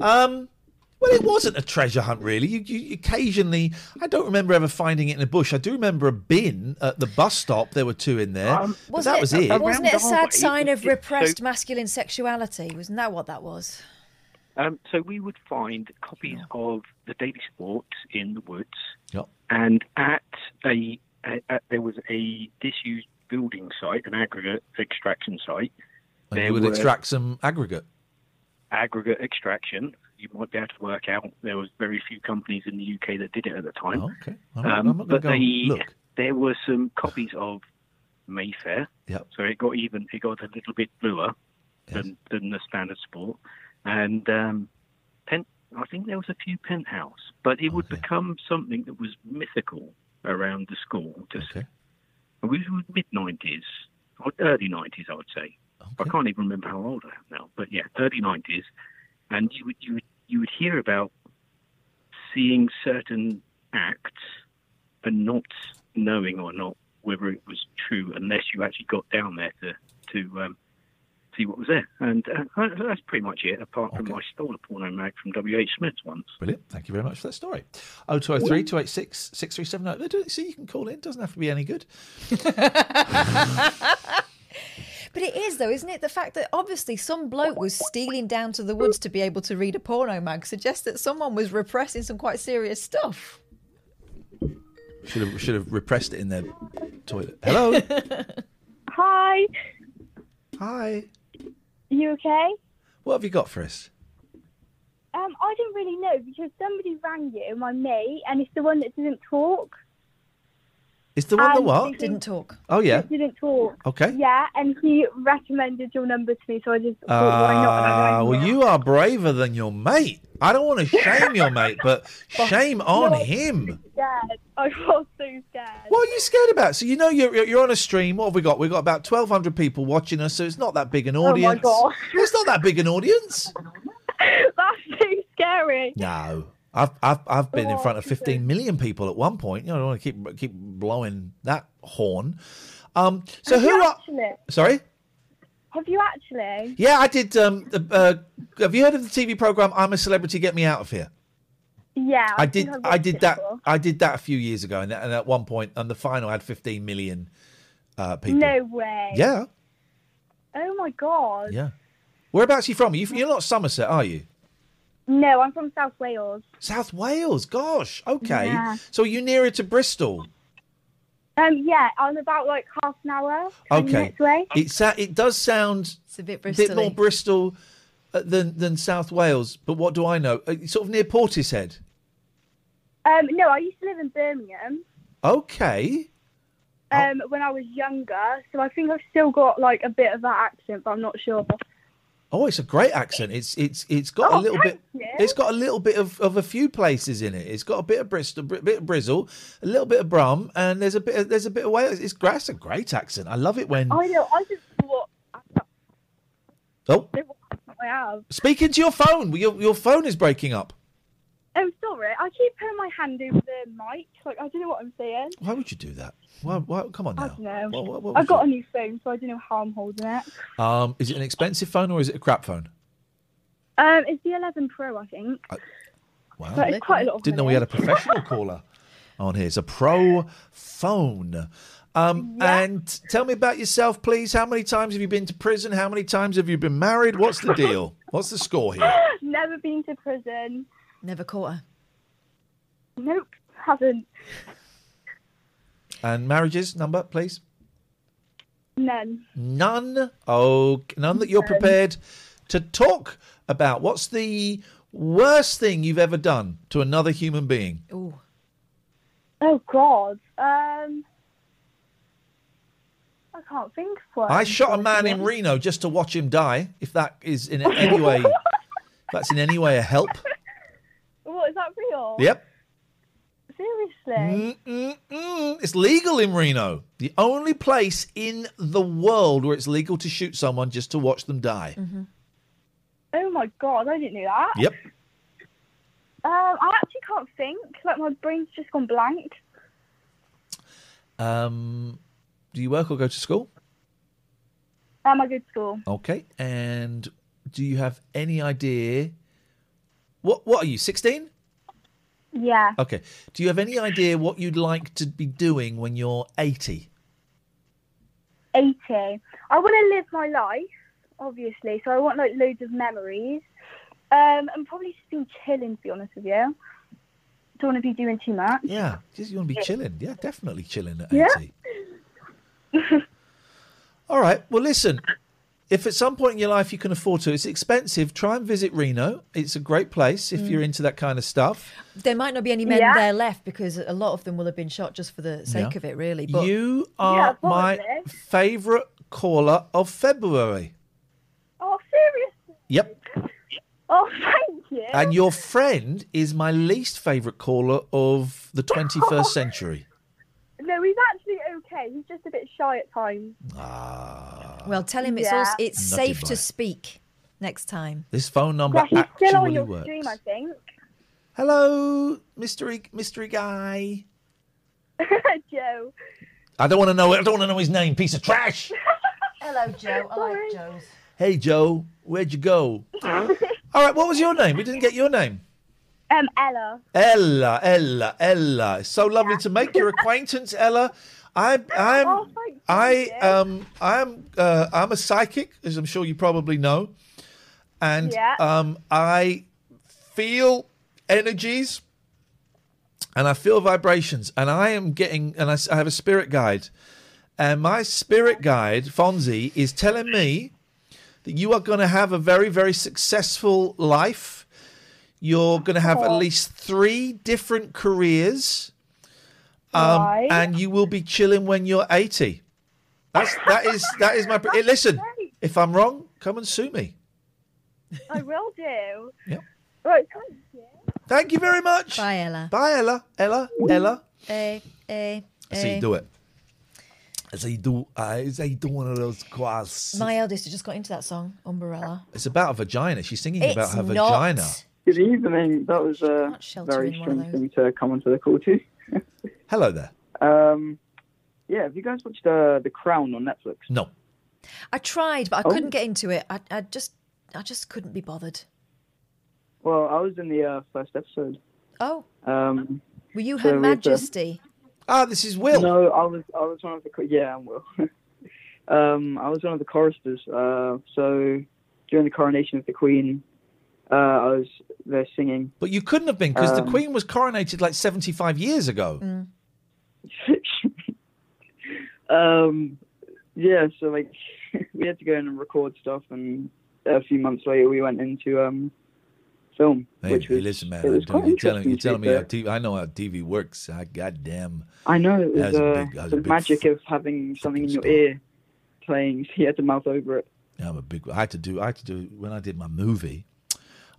Um, well, it wasn't a treasure hunt, really. You, you occasionally, I don't remember ever finding it in a bush. I do remember a bin at the bus stop. There were two in there. but Wasn't that it, was it. Wasn't it a sad sign of it- so- repressed masculine sexuality? Wasn't that what that was? Um, so we would find copies of the Daily Sport in the woods, Yep. and at a, a, a there was a disused building site, an aggregate extraction site. And there you would extract some aggregate. aggregate extraction. You might be able to work out there was very few companies in the UK that did it at the time. Oh, okay. Right, Um, I'm but they, look. there were some copies of Mayfair. Yep. So it got even it got a little bit bluer than, than the standard sport. And um, pen, I think there was a few penthouse, but it would become something that was mythical around the school. Just okay. it was mid nineties early nineties, I would say. Okay. I can't even remember how old I am now, but yeah, early nineties. And you would you would you would hear about seeing certain acts and not knowing or not whether it was true unless you actually got down there to to um, see what was there. And uh, that's pretty much it. Apart from I stole a porno mag from W. H. Smith's once. Brilliant. Thank you very much for that story. 0203 286 6379. See, you can call in. It doesn't have to be any good. *laughs* But it is though, isn't it? The fact that obviously some bloke was stealing down to the woods to be able to read a porno mag suggests that someone was repressing some quite serious stuff. Should have should have repressed it in their toilet. Hello. *laughs* Hi. Hi. You okay? what have you got for us? Um, I didn't really know because somebody rang you, my mate, and it's the one that didn't talk. Is the one the Um, what? they Didn't talk. Oh yeah. Didn't talk. Okay. Yeah, and he recommended your number to me, so I just thought, why not? Ah, well, you are braver than your mate. I don't want to shame your mate, but *laughs* shame on No, him. Scared. I was so scared. What are you scared about? So you know you're you're- on a stream. What have we got? We've got about twelve hundred people watching us, so it's not that big an audience. Oh my gosh. It's not that big an audience. *laughs* That's too scary. No, I've I've I've been in Oh, front of fifteen million people at one point. You know, I don't want to keep keep blowing that horn. Um, so Have who are? actually? Sorry. Have you actually? Yeah, I did. Um, uh, have you heard of the TV program "I'm a Celebrity, Get Me Out of Here"? Yeah. I think did. I did that. before. I did that a few years ago, and, and at one point, and the final had 15 million uh, people. No way. Yeah, Oh my god. yeah. Whereabouts are you from? Are you, you're not Somerset, are you? No, I'm from South Wales. South Wales. Gosh. Okay. Yeah. So are you nearer to Bristol? Um, yeah, I'm about like half an hour. 20 Okay. minutes away. It sa- it does sound It's a bit bit more Bristol. Bristol uh, than than South Wales. But what do I know? Uh, sort of near Portishead. Um, no, I used to live in Birmingham. Okay. Um, when I was younger, so I think I've still got like a bit of that accent, but I'm not sure. Oh, it's a great accent. It's it's it's got a Oh, little bit. you. It's got a little bit of, of a few places in it. It's got a bit of Bristol, a bit of Brizzle, a little bit of Brum, and there's a bit of, there's a bit of Wales. It's great. It's a great accent. I love it when. I know. I just thought Oh, I have. speaking to your phone. Your your phone is breaking up. Oh, sorry. I keep putting my hand over the mic. Like I don't know what I'm saying. Why would you do that? Why? why come on now. I don't know. What- what- what I've got a new phone, so I don't know how I'm holding it. Um, is it an expensive phone or is it a crap phone? Um, it's the 11 Pro, I think. Wow. But it's quite a lot of Didn't know we had a professional caller on here. It's a pro phone. Um, And tell me about yourself, please. How many times have you been to prison? How many times have you been married? What's the deal? What's the score here? *laughs* Never been to prison. Never caught her. Nope, haven't. And marriages number, please. None. None. Oh, none that you're None. prepared to talk about. What's the worst thing you've ever done to another human being? Ooh. Oh God. Um, I can't think of one. I shot a man in Reno just to watch him die. If that is in any way, *laughs* if that's in any way a help. Is that real? Yep. seriously. Mm, it's legal in Reno. The only place in the world where it's legal to shoot someone just to watch them die. Oh my god, I didn't know that. Yep. Um, I actually can't think. Like my brain's just gone blank. Um, do you work or go to school? Um, I go to school. Okay. And do you have any idea? What What are you? Sixteen? Yeah. Okay. Do you have any idea what you'd like to be doing when you're eighty? 80. I want to live my life, obviously, so I want like loads of memories. Um, and probably just be chilling, to be honest with you. Don't want to be doing too much. Yeah. Just you want to be chilling. Yeah, definitely chilling at 80. Yeah. *laughs* All right. Well, listen. If at some point in your life you can afford to, it's expensive. Try and visit Reno. It's a great place if Mm. you're into that kind of stuff. There might not be any men Yeah. there left because a lot of them will have been shot just for the sake Yeah. of it, really. But you are my favourite caller of February. Oh, seriously? Yep. Oh, thank you. And your friend is my least favourite caller of the 21st century. *laughs* No, he's actually okay. He's just a bit shy at times. Ah. well, tell him it's Yeah. also, it's Nutty safe boy. to speak next time. This phone number Yeah, he's actually still on your works. stream, I think. Hello, mystery mystery guy. *laughs* Joe. I don't want to know. I don't want to know his name. Piece of trash. *laughs* Hello, Joe. I like Joe's. Hey Joe, where'd you go? *laughs* All right, what was your name? We didn't get your name. Um, Ella. Ella, Ella, Ella. It's so lovely to make your acquaintance, Ella. I, I'm, Oh, I, um, I'm, uh, I'm a psychic, as I'm sure you probably know, and Yeah. um, I feel energies, and I feel vibrations, and I am getting, and I have a spirit guide, and my spirit guide, Fonzie, is telling me that you are going to have a very, very successful life. You're going to have at least three different careers, um, Right. and you will be chilling when you're 80. That's that is that is my. eh, Listen, if I'm wrong, come and sue me. I will do. Yep. Right, thank you. Thank you very much. Bye, Ella. Bye, Ella. Ella. Ella. Eh, That's how eh. you do it. That's how you do. Uh, that's how do one of those quads. My eldest has just got into that song, Umbrella. It's about a vagina. She's singing It's about her not. vagina. Good evening. That was a very in one of strange thing to come onto the call to. *laughs* Hello there. Um, yeah, have you guys watched uh, The Crown on Netflix? No. I tried, but I Oh. couldn't get into it. I, I just, I just couldn't be bothered. Well, I was in the uh, first episode. Oh, Um, were you so Her with, uh, Majesty? Ah, this is Will. No, I was I was one of the cho- yeah, I'm Will. *laughs* um, I was one of the choristers. Uh, so during the coronation of the Queen, uh, I was there singing. But you couldn't have been because the Um, Queen was coronated like 75 years ago. Mm. *laughs* Um, yeah, so like *laughs* we had to go in and record stuff, and a few months later we went into um film, Hey, which hey, was listen, man. was I- quite you're telling, you're telling me how. TV, I know how TV works. I goddamn. I know it was, was a uh, big- that was a the big magic of having something in your ear playing. So *laughs* you had to mouth over it. Yeah, I'm a big. I had to do. I had to do when I did my movie.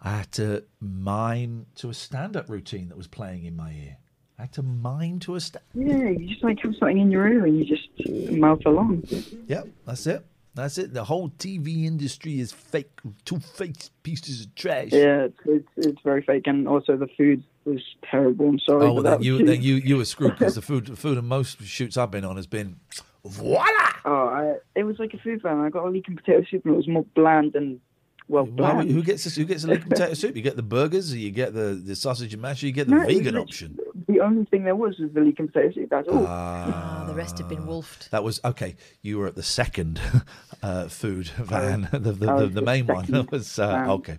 I had to mime to a stand-up routine that was playing in my ear. I had to mime to a stand. Yeah, you just like have something in your ear and you just mouth along. Yep, that's it. That's it. The whole TV industry is fake, two-faced pieces of trash. Yeah, it's, it's it's very fake, and also the food was terrible. I'm sorry. Oh, well, that then you then you you were *laughs* screwed because the food the food in most shoots I've been on has been voila. Oh, I, it was like a food van. I got a leek and potato soup, and it was more bland and well Why bland. who gets this? Who gets the leek and potato soup? You get the burgers, or you get the, the sausage and mash, or you get the No, vegan lit- option. The only thing there was was the leek and potato soup. That's all. Ah, the rest have been wolfed. That was okay. You were at the second *laughs* uh, food van, *laughs* the the, the, the the main one. *laughs* That was uh, okay.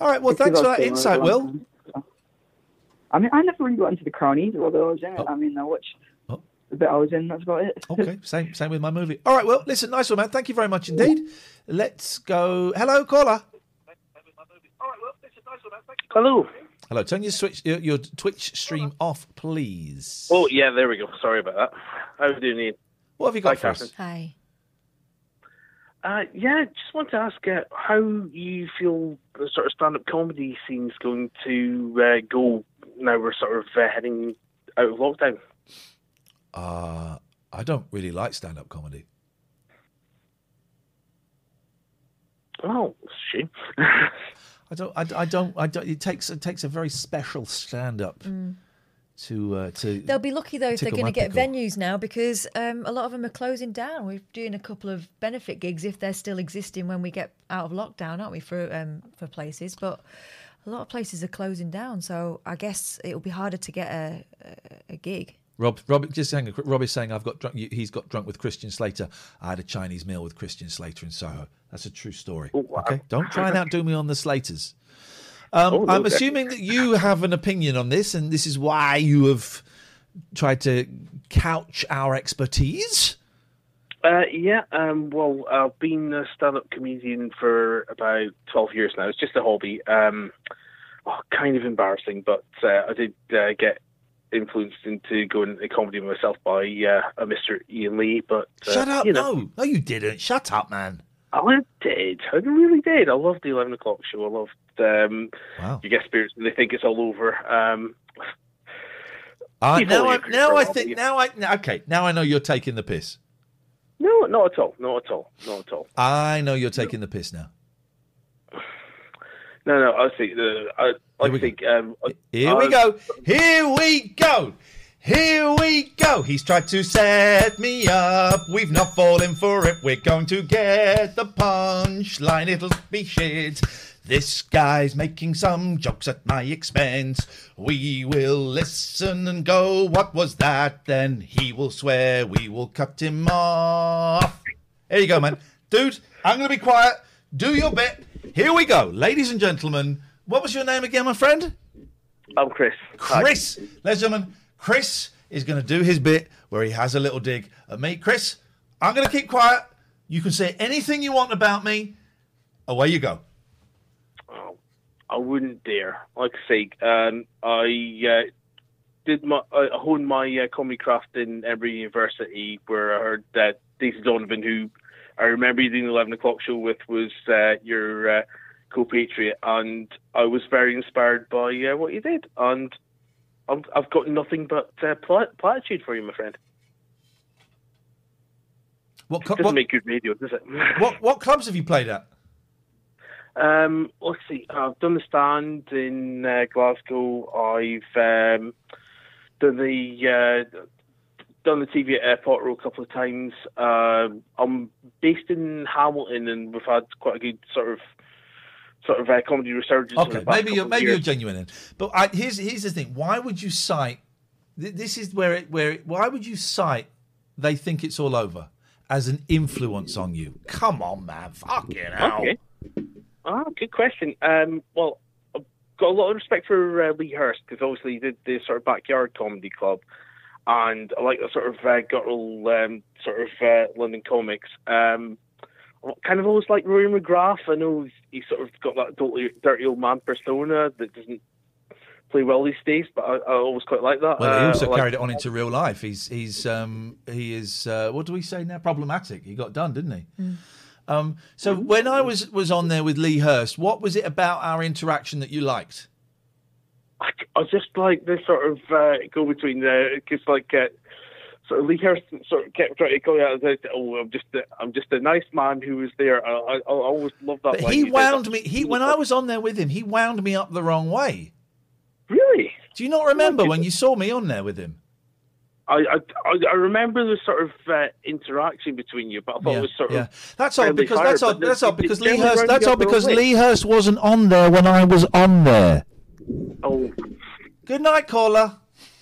All right. Well, thanks for was that insight, Will. I mean, I never really got into the crown either, although I was in it. I mean, I watched the bit I was in. That's about it. *laughs* Okay, same same with my movie. All right. Well, listen, nice one, man. Thank you very much indeed. Let's go. Hello, caller. Hello. Hello. Turn your switch your, your Twitch stream off, please. Oh, yeah, there we go. Sorry about that. How are you doing, Iain? What have you got Hi, for us? Hi. Uh, yeah, just want to ask uh, how you feel the sort of stand-up comedy scene's going to uh, go now we're sort of uh, heading out of lockdown? Uh, I don't really like stand-up comedy. Oh, shame. *laughs* I don't. I, I don't. I don't. It takes it takes a very special stand-up Mm. to uh, to. They'll be lucky though if they're going to get pickle. venues now because um, a lot of them are closing down. We're doing a couple of benefit gigs if they're still existing when we get out of lockdown, aren't we? For um, for places, but a lot of places are closing down. So I guess it'll be harder to get a a, a gig. Rob, Rob, just hang on. Rob is saying I've got drunk. He's got drunk with Christian Slater. I had a Chinese meal with Christian Slater in Soho. That's a true story. Okay, don't try and outdo me on the Slaters. Um, Oh, I'm assuming that you have an opinion on this, and this is why you have tried to couch our expertise. Uh, yeah, um, well, I've been a stand-up comedian for about 12 years now. It's just a hobby. Um, oh, kind of embarrassing, but uh, I did uh, get influenced into going into comedy myself by uh, a Mr. Iain Lee. But uh, Shut up! You know, No, no, you didn't. Shut up, man. I did. I really did. I loved the 11 o'clock show. I loved um, Wow. You Get Spirits and They Think It's All Over. Um, Uh, now, I, now I think. Now I. Okay, now I know you're taking the piss. no, not at all. Not at all. Not at all. I know you're taking the piss now. No, no. I think the. I, I think. Um, Here we I- go. Here we go. Here we go. He's tried to set me up. We've not fallen for it. We're going to get the punchline. It'll be shit. This guy's making some jokes at my expense. We will listen and go, What was that? Then he will swear we will cut him off. There you go, man. Dude, I'm going to be quiet. Do your bit. Here we go. Ladies and gentlemen, what was your name again, my friend? I'm Chris. Chris, ladies and gentlemen, Chris is going to do his bit where he has a little dig at me. Chris, I'm going to keep quiet. You can say anything you want about me. Away you go. Oh, I wouldn't dare. Like I say, um, I uh, did my I honed my uh, comedy craft in every University, where I heard that Daisy Donovan, who I remember you doing the eleven o'clock show with, was uh, your uh, co-patriot, and I was very inspired by uh, what you did, and I've, I've got nothing but uh, pla- platitude for you, my friend. What, Doesn't what, make good radio, does it? *laughs* what, what clubs have you played at? Um, let's see. I've done the stand in uh, Glasgow. I've um, done the uh, done the TV at Airport Row a couple of times. Um I'm based in Hamilton, and we've had quite a good sort of sort of uh, comedy resurgence. Okay, the maybe you're maybe you're genuine, then. but I, here's here's the thing. Why would you cite? This is where it where it, why would you cite? They think it's all over as an influence on you. Come on, man. Fucking hell. Okay. Ah, good question. Um, well, I've got a lot of respect for uh, Lee Hurst because obviously he did the sort of backyard comedy club, and I like the sort of uh, guttural um, sort of uh, London comics. Um, I kind of always like Rory McGrath. I know he's, he's sort of got that dirty, dirty old man persona that doesn't play well these days, but I, I always quite like that. Well, he Uh, also I like- carried it on into real life. He's he's um he is uh, what do we say now? Problematic. He got done, didn't he? Um, so when I was was on there with Lee Hurst, what was it about our interaction that you liked? I just like this sort of uh, go between the because like uh, sort of Lee Hurst sort of kept trying to go out and "Oh, I'm just a, I'm just a nice man who was there." I, I, I always loved that. But he wound me. He when I was on there with him, he wound me up the wrong way. Really? Do you not remember when you saw me on there with him? I, I I remember the sort of uh, interaction between you, but I thought it was sort yeah. of That's all because fire, that's all that's all because Lee Hurst. That's all because. Lee Hurst wasn't on there when I was on there. Oh. Good night, caller.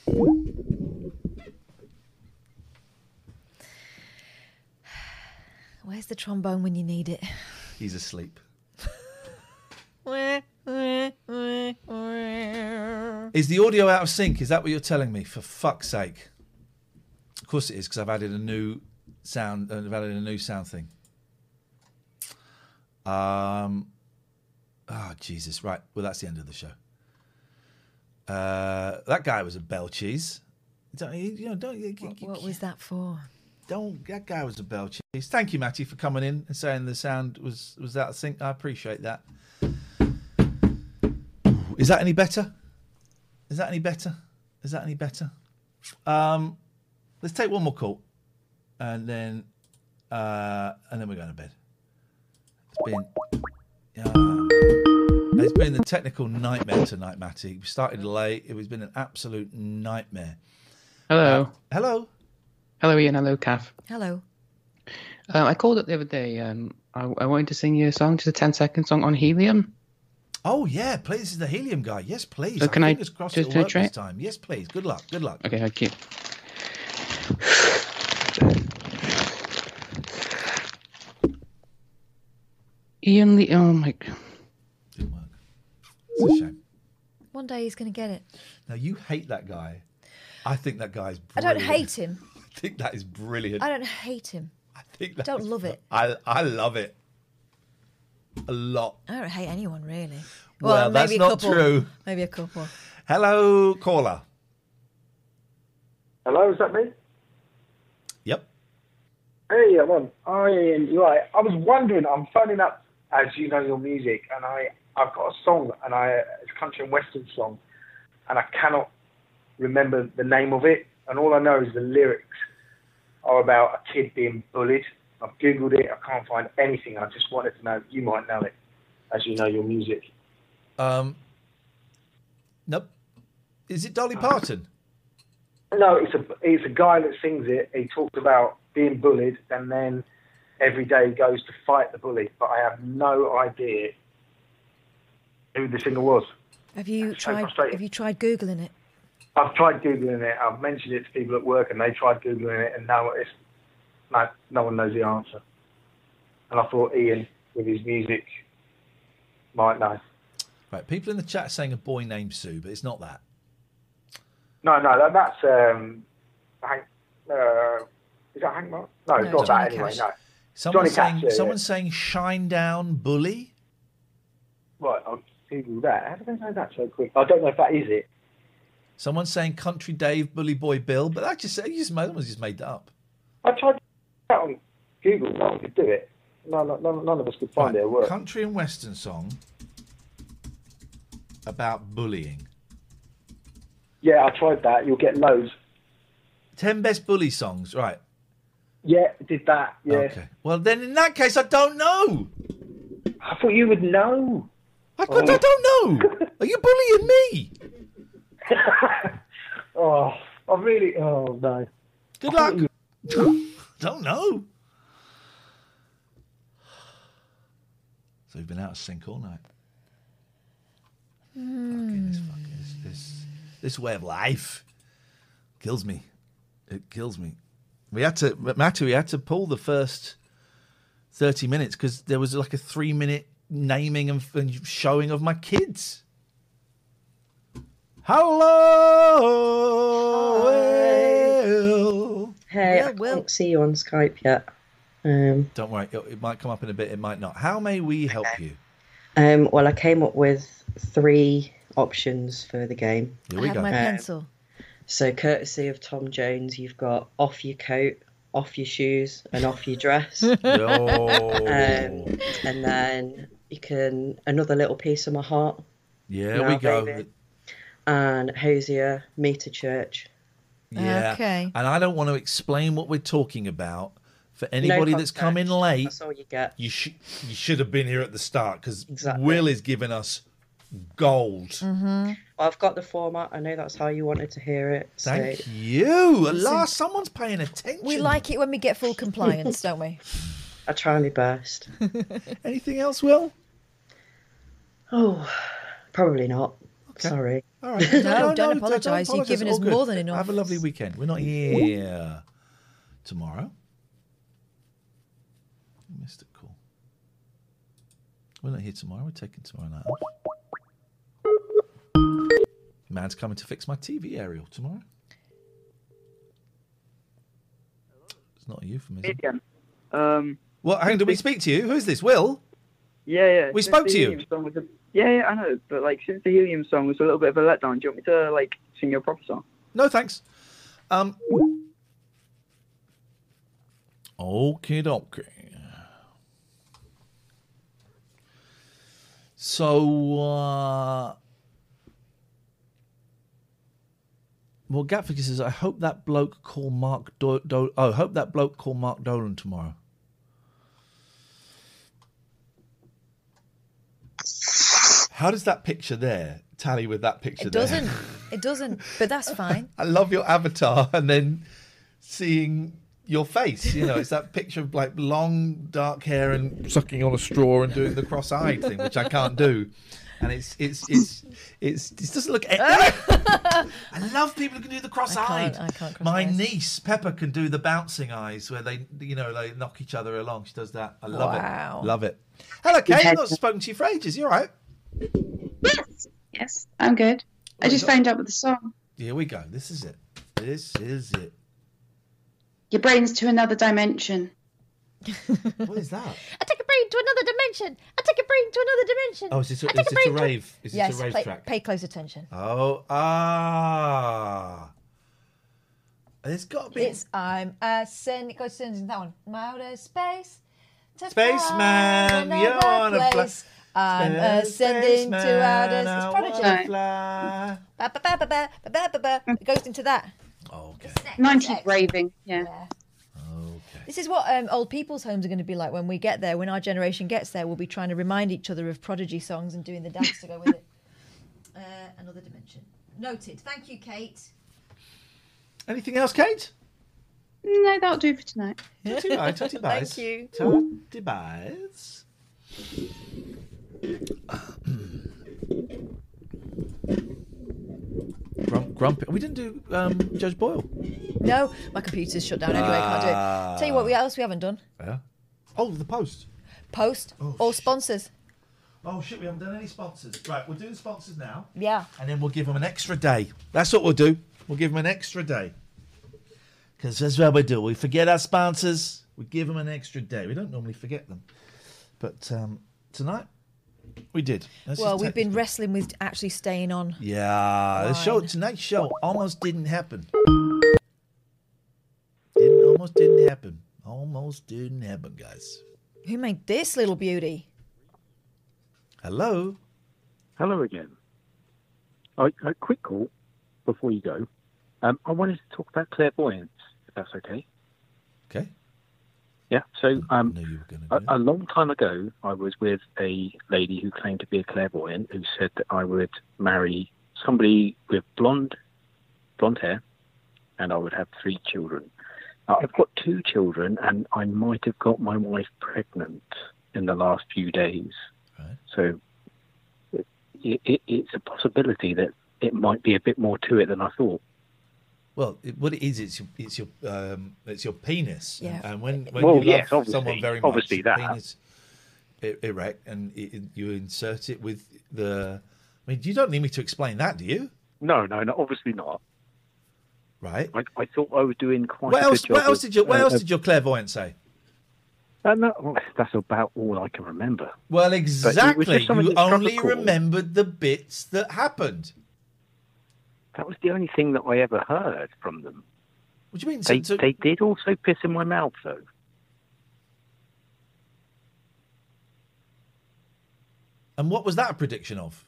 *sighs* Where's the trombone when you need it? He's asleep. *laughs* Is the audio out of sync? Is that what you're telling me? For fuck's sake! Of course it is because I've added a new sound. uh, I've added a new sound thing. Um. Oh Jesus! Right. Well, that's the end of the show. Uh, that guy was a bell cheese. Don't you, you know? Don't you, What, what was that for? don't that guy was a bell cheese. Thank you, Matty, for coming in and saying the sound was was out of sync. I appreciate that. Is that any better? Is that any better? Is that any better? Um, let's take one more call, and then uh, and then we're going to bed. It's been uh, it's been a technical nightmare tonight, Matty. We started late. It was been an absolute nightmare. Hello. Uh, hello. Hello, Iain. Hello, Kath. Hello. Um, I called up the other day. Um, I, I wanted to sing you a song, just a 10 second song on helium. Oh yeah, please. This is the helium guy. Yes, please. So can I fingers crossed just it'll work try this time. Yes, please. Good luck. Good luck. Okay, thank you. *sighs* Iain Lee. Oh my. g- It's a shame. One day he's going to get it. Now you hate that guy. I think that guy's. I don't hate him. *laughs* I think that is brilliant. I don't hate him. I think that don't is- love it. I I love it a lot. I don't hate anyone really. Well, that's maybe not couple. true. Maybe a couple. Hello, caller. Hello, is that me? Yep. Hey, I'm on. I, you're right. I was wondering, I'm phoning up as you know your music, and I, I've got a song, and I, it's a country and western song, and I cannot remember the name of it, and all I know is the lyrics are about a kid being bullied. I've googled it, I can't find anything. I just wanted to know. You might know it, as you know your music. Um. Nope. Is it Dolly Parton? No, it's a it's a guy that sings it. He talks about being bullied, and then every day he goes to fight the bully. But I have no idea who the singer was. Have you so tried? frustrating. Have you tried googling it? I've tried googling it. I've mentioned it to people at work, and they tried googling it, and no, it's no, no one knows the answer. And I thought Iain, with his music, might know. Right. People in the chat saying a boy named Sue, but it's not that. No, no, that, that's um, Hank. Uh, is that Hank Mark? No, it's not Johnny that anyway. Cash. No. Someone's Johnny saying Cash, yeah, yeah. saying shine down bully. Right, I'll Google that. How did they know that so quick? I don't know if that is it. Someone's saying country Dave, bully boy Bill, but that just you just someone's just made that up. I tried that on Google. No one could do it. No, no, none, none of us could find it at work. Country and western song about bullying. Yeah, I tried that. You'll get loads. Ten best bully songs, right? Yeah, did that. Yeah. Okay. Well, then in that case, I don't know. I thought you would know. I, I don't know. *laughs* Are you bullying me? *laughs* Oh, I really. Oh no. Good luck. *laughs* don't know. So we've been out of sync all night. Hmm. This, this, this way of life kills me. It kills me. We had to, Matthew, we had to pull the first 30 minutes because there was like a three minute naming and, and showing of my kids. Hello, Will. Hey, I Will, Will. can't see you on Skype yet. Um, Don't worry, it, it might come up in a bit, it might not. How may we help you? um, well, I came up with three options for the game. Here I have my Um, pencil. So, courtesy of Tom Jones, you've got off your coat, off your shoes, and off your dress. *laughs* um, and then you can another little piece of my heart. Yeah, Now, we go. baby. And Hozier, me to church. Yeah. Okay. And I don't want to explain what we're talking about for anybody that's come in late. That's all you get. You should you should have been here at the start because Exactly. Will is giving us gold. Mm-hmm. Well, I've got the format. I know that's how you wanted to hear it. So. Thank you. At last, someone's paying attention. We like it when we get full compliance, don't we? I try my best. *laughs* Anything else, Will? Oh, probably not. Sorry. All right. *laughs* No, don't apologise. You've given us good. more than enough. Have a lovely weekend. We're not here tomorrow. Missed a call. We're not here tomorrow. We're taking tomorrow night off. Man's coming to fix my TV aerial tomorrow. It's not a euphemism. Again. Um, What? Hang on, did we speak to you? Who's this? Will? yeah, yeah. We spoke to you. Yeah, yeah, I know. But like, since the Helium song was a little bit of a letdown, do you want me to like sing your proper song? No, thanks. Um. Okay, okay. So, uh, Well, Gatficker says, I hope that bloke call Mark Do- Do- Oh, hope that bloke call Mark Dolan tomorrow. How does that picture there tally with that picture there? It there? doesn't. It doesn't. But that's *laughs* fine. I love your avatar and then seeing your face. You know, it's that picture of like long dark hair and sucking on a straw and doing the cross-eyed thing, which I can't do. And it's it's it's it's it doesn't look. *laughs* I love people who can do the cross-eyed. I can't cross My eyes. niece Pepper can do the bouncing eyes where they you know they knock each other along. She does that. I love Wow. it. Love it. Hello, Kate. I've not spoken to you for ages. You all right? Yes, Yes, I'm good. I just found out with the song. Here we go. This is it. This is it. Your brain's to another dimension. *laughs* What is that? I take a brain to another dimension. I take a brain to another dimension. Oh, is this a- I take is this a brain to- rave? Is this a yes, rave play- track? Pay close attention. Oh, ah. There's got to be. It's I'm ascending. Go ascending that one. I'm outer space. Spaceman, you another wanna fly- place. I'm ascending to outer space. Prodigy. It goes into that. Oh, okay. Nineties raving. Yeah. Okay. This is what um, old people's homes are going to be like when we get there. When our generation gets there, we'll be trying to remind each other of Prodigy songs and doing the dance to go with it. *laughs* Uh, another dimension. Noted. Thank you, Kate. Anything else, Kate? No, that'll do for tonight. Tonight, *laughs* Thank you. Tonight, Grump, grumpy. We didn't do um, Judge Boyle. No, my computer's shut down anyway. Can't do it. Tell you what, we else we haven't done. Yeah. Oh, the post. Post or sponsors. Oh shit, we haven't done any sponsors. Right, we'll do the sponsors now. Yeah. And then we'll give them an extra day. That's what we'll do. We'll give them an extra day. Because that's what we do. We forget our sponsors. We give them an extra day. We don't normally forget them. But um, tonight, we did. Let's well, we've take- been wrestling with actually staying on. Yeah, the show tonight's show almost didn't happen. Didn't almost didn't happen. Almost didn't happen, guys. Who made this little beauty? Hello. Hello again. I, I quick call before you go. Um, I wanted to talk about clairvoyance, if that's okay. Okay. Yeah. So, um, a, a long time ago, I was with a lady who claimed to be a clairvoyant, who said that I would marry somebody with blonde, blonde hair, and I would have three children. Uh, I've got two children, and I might have got my wife pregnant in the last few days. So, it, it, it's a possibility that it might be a bit more to it than I thought. Well, it, what it is, it's your, it's your, um, it's your penis. Yeah. And when, when Well, you love yes, obviously, someone very much, obviously that. penis erect, and it, it- you insert it with the. I mean, you don't need me to explain that, do you? No, no, no, obviously not. Right. I, I thought I was doing quite What a else? good job. What else of- did you? What uh, else did your clairvoyant say? Uh, no, that's about all I can remember. Well, But it was exactly. just something You that struck a only chord. remembered the bits that happened. That was the only thing that I ever heard from them. What do you mean? So- They, so- they did also piss in my mouth, though. And what was that a prediction of?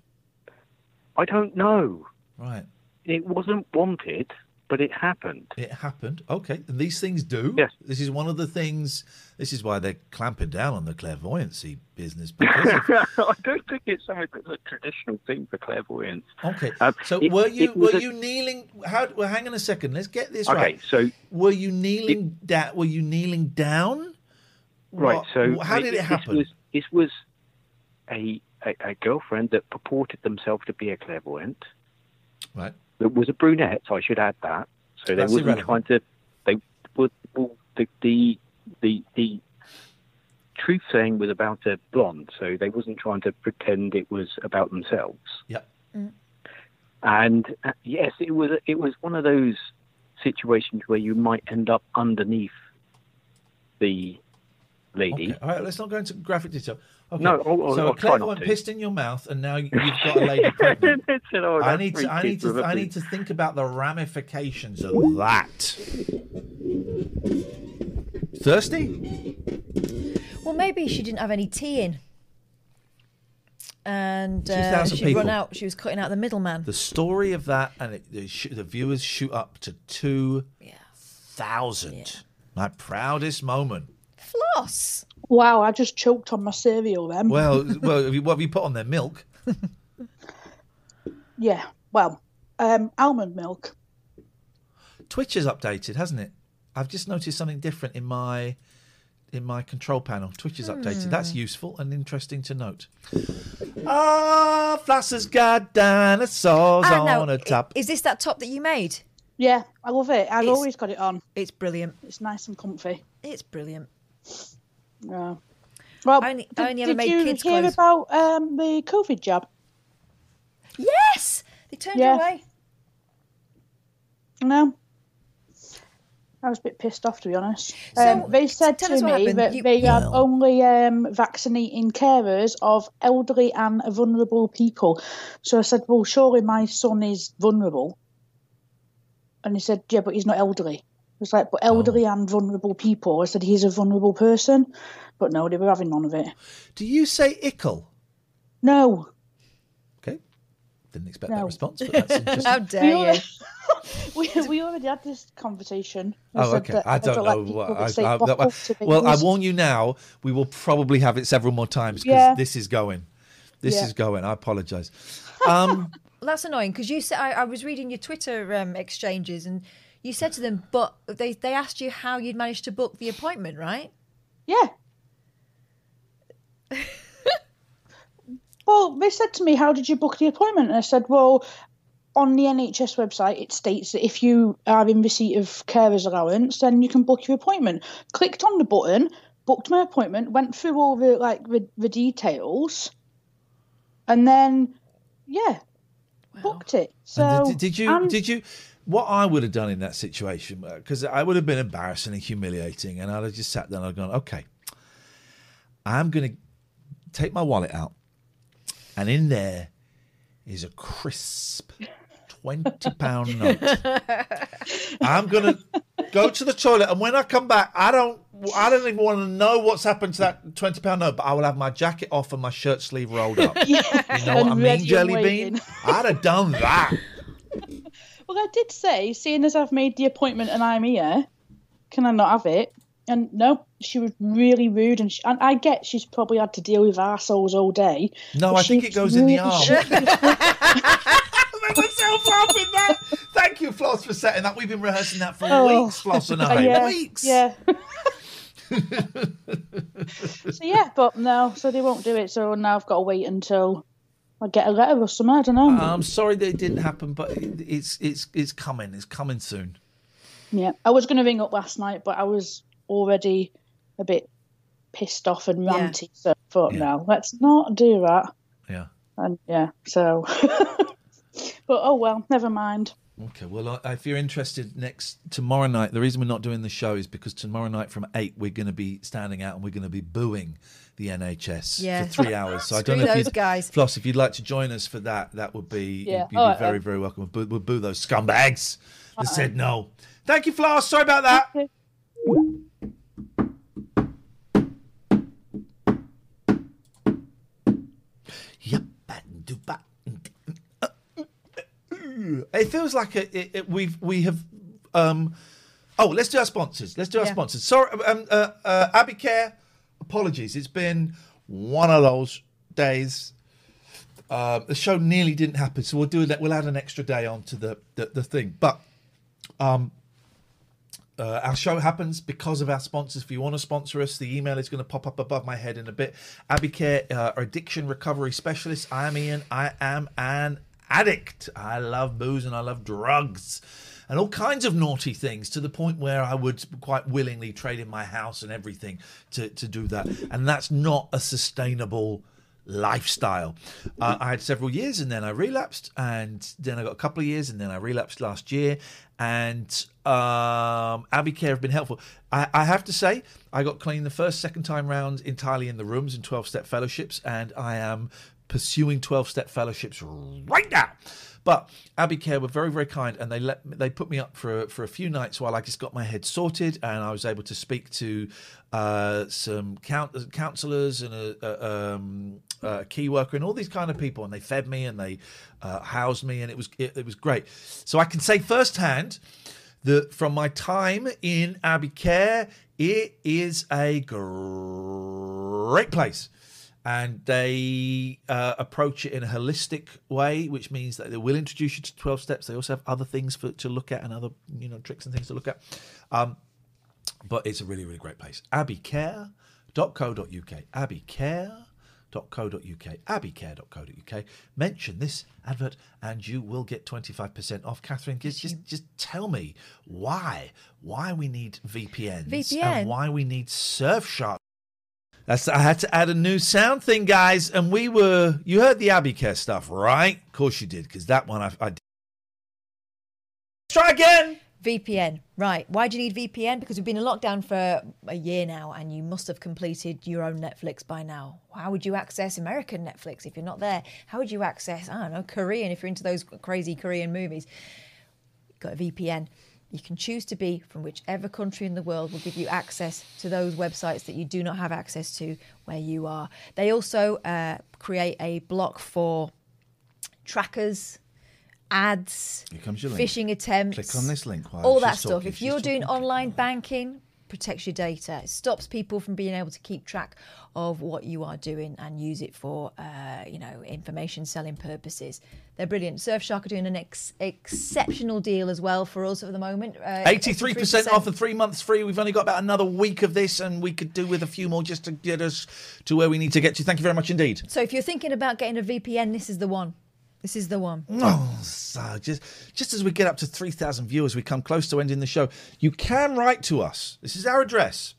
I don't know. Right. It wasn't wanted, but it happened. It happened. Okay. And these things do. Yes. This is one of the things. This is why they're clamping down on the clairvoyancy business *laughs* I don't think it's something that's a traditional thing for clairvoyance. Okay. Um, So it- were you it were a- you kneeling? How? Well, hang on a second. Let's get this right. Okay, right. so were you kneeling down? Were you kneeling down? Right. What- So how did it this happen? Was, this was a, a a girlfriend that purported themselves to be a clairvoyant. Right. That was a brunette. I should add that. So they That's wasn't irrelevant. trying to. They would well, the the the the truth saying was about a blonde. So they wasn't trying to pretend it was about themselves. Yep. And uh, yes, it was it was one of those situations where you might end up underneath the lady. Okay. All right. Let's not go into graphic detail. Okay. No, I'll- I'll- so I'll a try not clairvoyant to. pissed in your mouth, and now you've got a lady *laughs* pregnant. It said, "Oh, I need to. I need to. a I big- need to think about the ramifications of that. Thirsty? Well, maybe she didn't have any tea in. and uh, 2,000 she'd run out. She was cutting out the middleman. The story of that, and it, the, sh- the viewers shoot up to two thousand. My proudest moment. Floss. Wow, I just choked on my cereal then. Well, *laughs* well, have you- what have you put on there? Milk. *laughs* yeah. Well, um, almond milk. Twitch has updated, hasn't it? I've just noticed something different in my in my control panel. Twitch is updated. That's Hmm. useful and interesting to note. Ah, Floss got dinosaurs Ah, no, on a top. Is this that top that you made? Yeah, I love it. I've It's- always got it on. It's brilliant. It's nice and comfy. It's brilliant. Yeah. Well, I only- did, I only ever did made you kids' hear clothes. about um, the COVID jab? Yes, they turned Yeah. away. No. I was a bit pissed off, to be honest. So, um, they said to me that You- they are only um, vaccinating carers of elderly and vulnerable people. So I said, well, surely my son is vulnerable. And he said, yeah, but he's not elderly. I was like, but elderly Oh. and vulnerable people. I said, he's a vulnerable person. But no, they were having none of it. Do you say ickle? No. Okay. Didn't expect No. that response, but that's *laughs* interesting. How We dare you? already, *laughs* we, we already had this conversation. I Oh, okay. that I don't know people what. would I, I, that- to well, I warn you now. We will probably have it several more times because Yeah. this is going. This Yeah. is going. I apologise. Um, *laughs* that's annoying because you said I, I was reading your Twitter um, exchanges and you said to them, but they they asked you how you'd managed to book the appointment, right? Yeah. well, they said to me, How did you book the appointment? And I said, Well, on the NHS website, it states that if you are in receipt of carer's allowance, then you can book your appointment. Clicked on the button, booked my appointment, went through all the like the, the details, and then yeah, booked it. So did, did you? and- Did you? What I would have done in that situation, uh, because I would have been embarrassing and humiliating, and I'd have just sat there and I'd gone, okay, I'm going to take my wallet out, and in there is a crisp twenty pound *laughs* note. I'm gonna go to the toilet, and when I come back, I don't, I don't even want to know what's happened to that twenty pound note. But I will have my jacket off and my shirt sleeve rolled up. *laughs* Yeah, You know what I mean, Jelly waiting. Bean? I'd have done that. Well, I did say, seeing as I've made the appointment and I'm here, can I not have it? And no, she was really rude, and, she, and I get she's probably had to deal with assholes all day. No, I think it was goes in the arm. she- Make myself up in that. Thank you, Floss, for setting that. We've been rehearsing that for Oh, weeks, Floss and uh, I. yeah, Weeks. Yeah. *laughs* so yeah, but no, so they won't do it. So now I've got to wait until I get a letter or something. I don't know. I'm sorry that it didn't happen, but it's it's it's coming. It's coming soon. Yeah, I was going to ring up last night, but I was already a bit pissed off and Yeah. ranty. So I thought, no, let's not do that. Yeah. And yeah, so. *laughs* but oh well, never mind. Okay. Well, uh, if you're interested, next tomorrow night. The reason we're not doing the show is because tomorrow night from eight we're going to be standing out and we're going to be booing the NHS Yeah. for three hours. So I *laughs* don't know if you'd, guys. Floss, if you'd like to join us for that, that would be Yeah. you'd be very then. very welcome. We'll boo, we'll boo those scumbags that All said no. Thank you, Floss. Sorry about that. It feels like a, it, it, we've we have. Um, oh, let's do our sponsors. Let's do our Yeah. sponsors. Sorry, um, uh, uh, Abbey Care. Apologies, it's been one of those days. Uh, the show nearly didn't happen, so we'll do that. We'll add an extra day onto the the, the thing, but. Um, uh, our show happens because of our sponsors. If you want to sponsor us, the email is going to pop up above my head in a bit. Abbeycare, uh, addiction recovery specialist. I am Iain. I am an addict. I love booze and I love drugs and all kinds of naughty things to the point where I would quite willingly trade in my house and everything to, to do that. And that's not a sustainable lifestyle. Uh, I had several years and then I relapsed, and then I got a couple of years and then I relapsed last year. And um, Abbey Care have been helpful. I, I have to say, I got clean the first, second time round entirely in the rooms in 12 step fellowships, and I am pursuing 12 step fellowships right now. But Abbey Care were very, very kind, and they let me, they put me up for for a few nights while I just got my head sorted, and I was able to speak to uh, some count- counsellors and a, a, um, a key worker and all these kind of people, and they fed me and they uh, housed me, and it was it, it was great. So I can say firsthand that from my time in Abbey Care, it is a great place. And they uh, approach it in a holistic way, which means that they will introduce you to 12 steps. They also have other things for, to look at and other you know tricks and things to look at. Um, but it's a really, really great place. Abbeycare.co.uk. abbycare.co.uk, abbeycare.co.uk. Mention this advert and you will get 25% off. Catherine, just, just, just tell me why. Why we need VPNs. VPN? And why we need Surfshark. That's I had to add a new sound thing, guys, and we were. You heard the Abbey Care stuff, right? Of course you did, because that one I, I did. Try again. VPN, right. Why do you need VPN? Because we've been in lockdown for a year now and you must have completed your own Netflix by now. How would you access American Netflix if you're not there? How would you access, I don't know, Korean if you're into those crazy Korean movies? You've got a VPN. You can choose to be from whichever country in the world will give you access to those websites that you do not have access to where you are. They also uh, create a block for trackers, ads, Here comes your link. phishing attempts. Click on this link all that stuff. talking. If She's you're doing online banking, protects your data. It stops people from being able to keep track of what you are doing and use it for, uh, you know, information selling purposes. They're brilliant. Surfshark are doing an ex- exceptional deal as well for us at the moment. Uh, 83% off and three months free. We've only got about another week of this, and we could do with a few more just to get us to where we need to get to. Thank you very much indeed. So if you're thinking about getting a VPN, this is the one. This is the one. Oh, so just just as we get up to 3,000 viewers, we come close to ending the show. You can write to us. This is our address.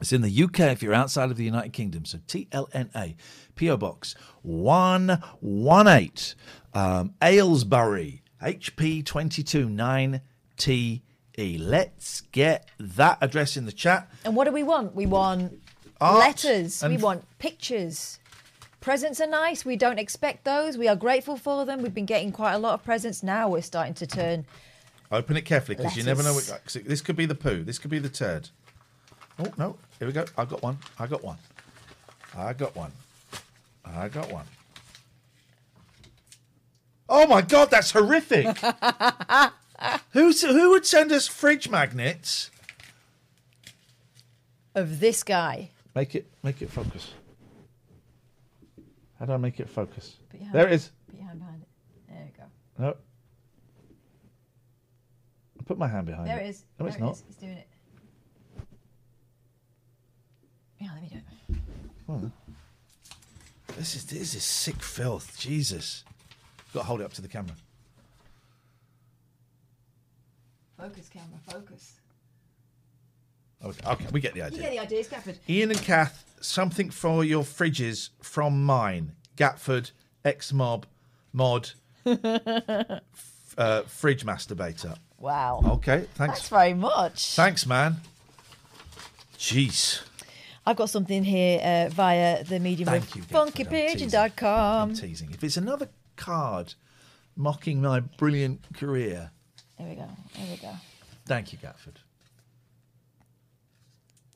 It's in the UK if you're outside of the United Kingdom. So TLNA, PO Box 118, um, Aylesbury, HP 229TE. E. Let's get that address in the chat. And what do we want? We want Art letters. We want pictures. Presents are nice. We don't expect those. We are grateful for them. We've been getting quite a lot of presents. Now we're starting to turn. Open it carefully because you never know what. 'cause This could be the poo. This could be the turd. Oh no! Here we go. I got one. I got one. I got one. I got one. Oh my god, that's horrific! *laughs* Who's who would send us fridge magnets? Of this guy. Make it make it focus. How do I make it focus? Hand- There it is. Put your hand behind it. There you go. No. I put my hand behind There it. it is. No, there it's it not. is. He's doing it. Yeah, let me do it. Come on then. This is this is sick filth. Jesus. Got to hold it up to the camera. Focus, camera, focus. Okay, okay, we get the You idea. get the idea, Scafford. Iain and Kath, something for your fridges from mine. Gatford, ex mob, mod, f- *laughs* uh, fridge masturbator. Wow. Okay, thanks. Thanks very much. Thanks, man. Jeez. I've got something here uh, via the medium Thank of you, Gatford. I'm funkypigeon.com. I'm teasing. If it's another card mocking my brilliant career, There we go. There we go. thank you, Gatford.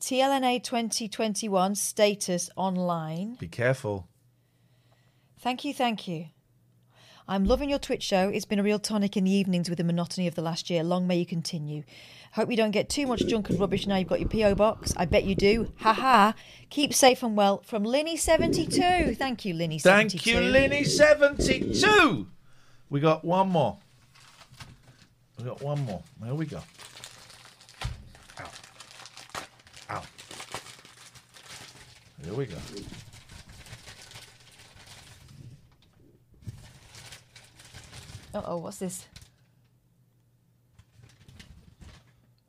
TLNA 2021 status online. Be careful. Thank you, thank you. I'm loving your Twitch show. It's been a real tonic in the evenings with the monotony of the last year. Long may you continue. Hope you don't get too much junk and rubbish now you've got your PO box. I bet you do. Ha ha. Keep safe and well from Linny72. Thank you, Linny72. Thank you, Linny72. We got one more. We got one more. There we go. Here we go. Uh oh, what's this?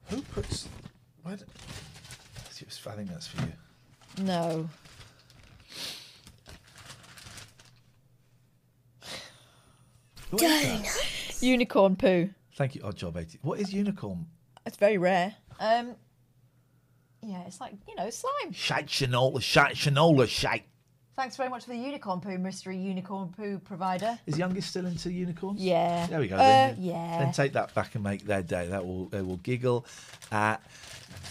Who puts. Why do, I think that's for you. No. What is that? Unicorn poo. Thank you, Odd Job 80. What is unicorn? It's very rare. Um, yeah, it's like you know slime. Shite shinola, shite shinola, shite. Thanks very much for the unicorn poo, mystery unicorn poo provider. Is youngest still into unicorns? Yeah. There we go. Uh, then, yeah. Then take that back and make their day. That will they will giggle at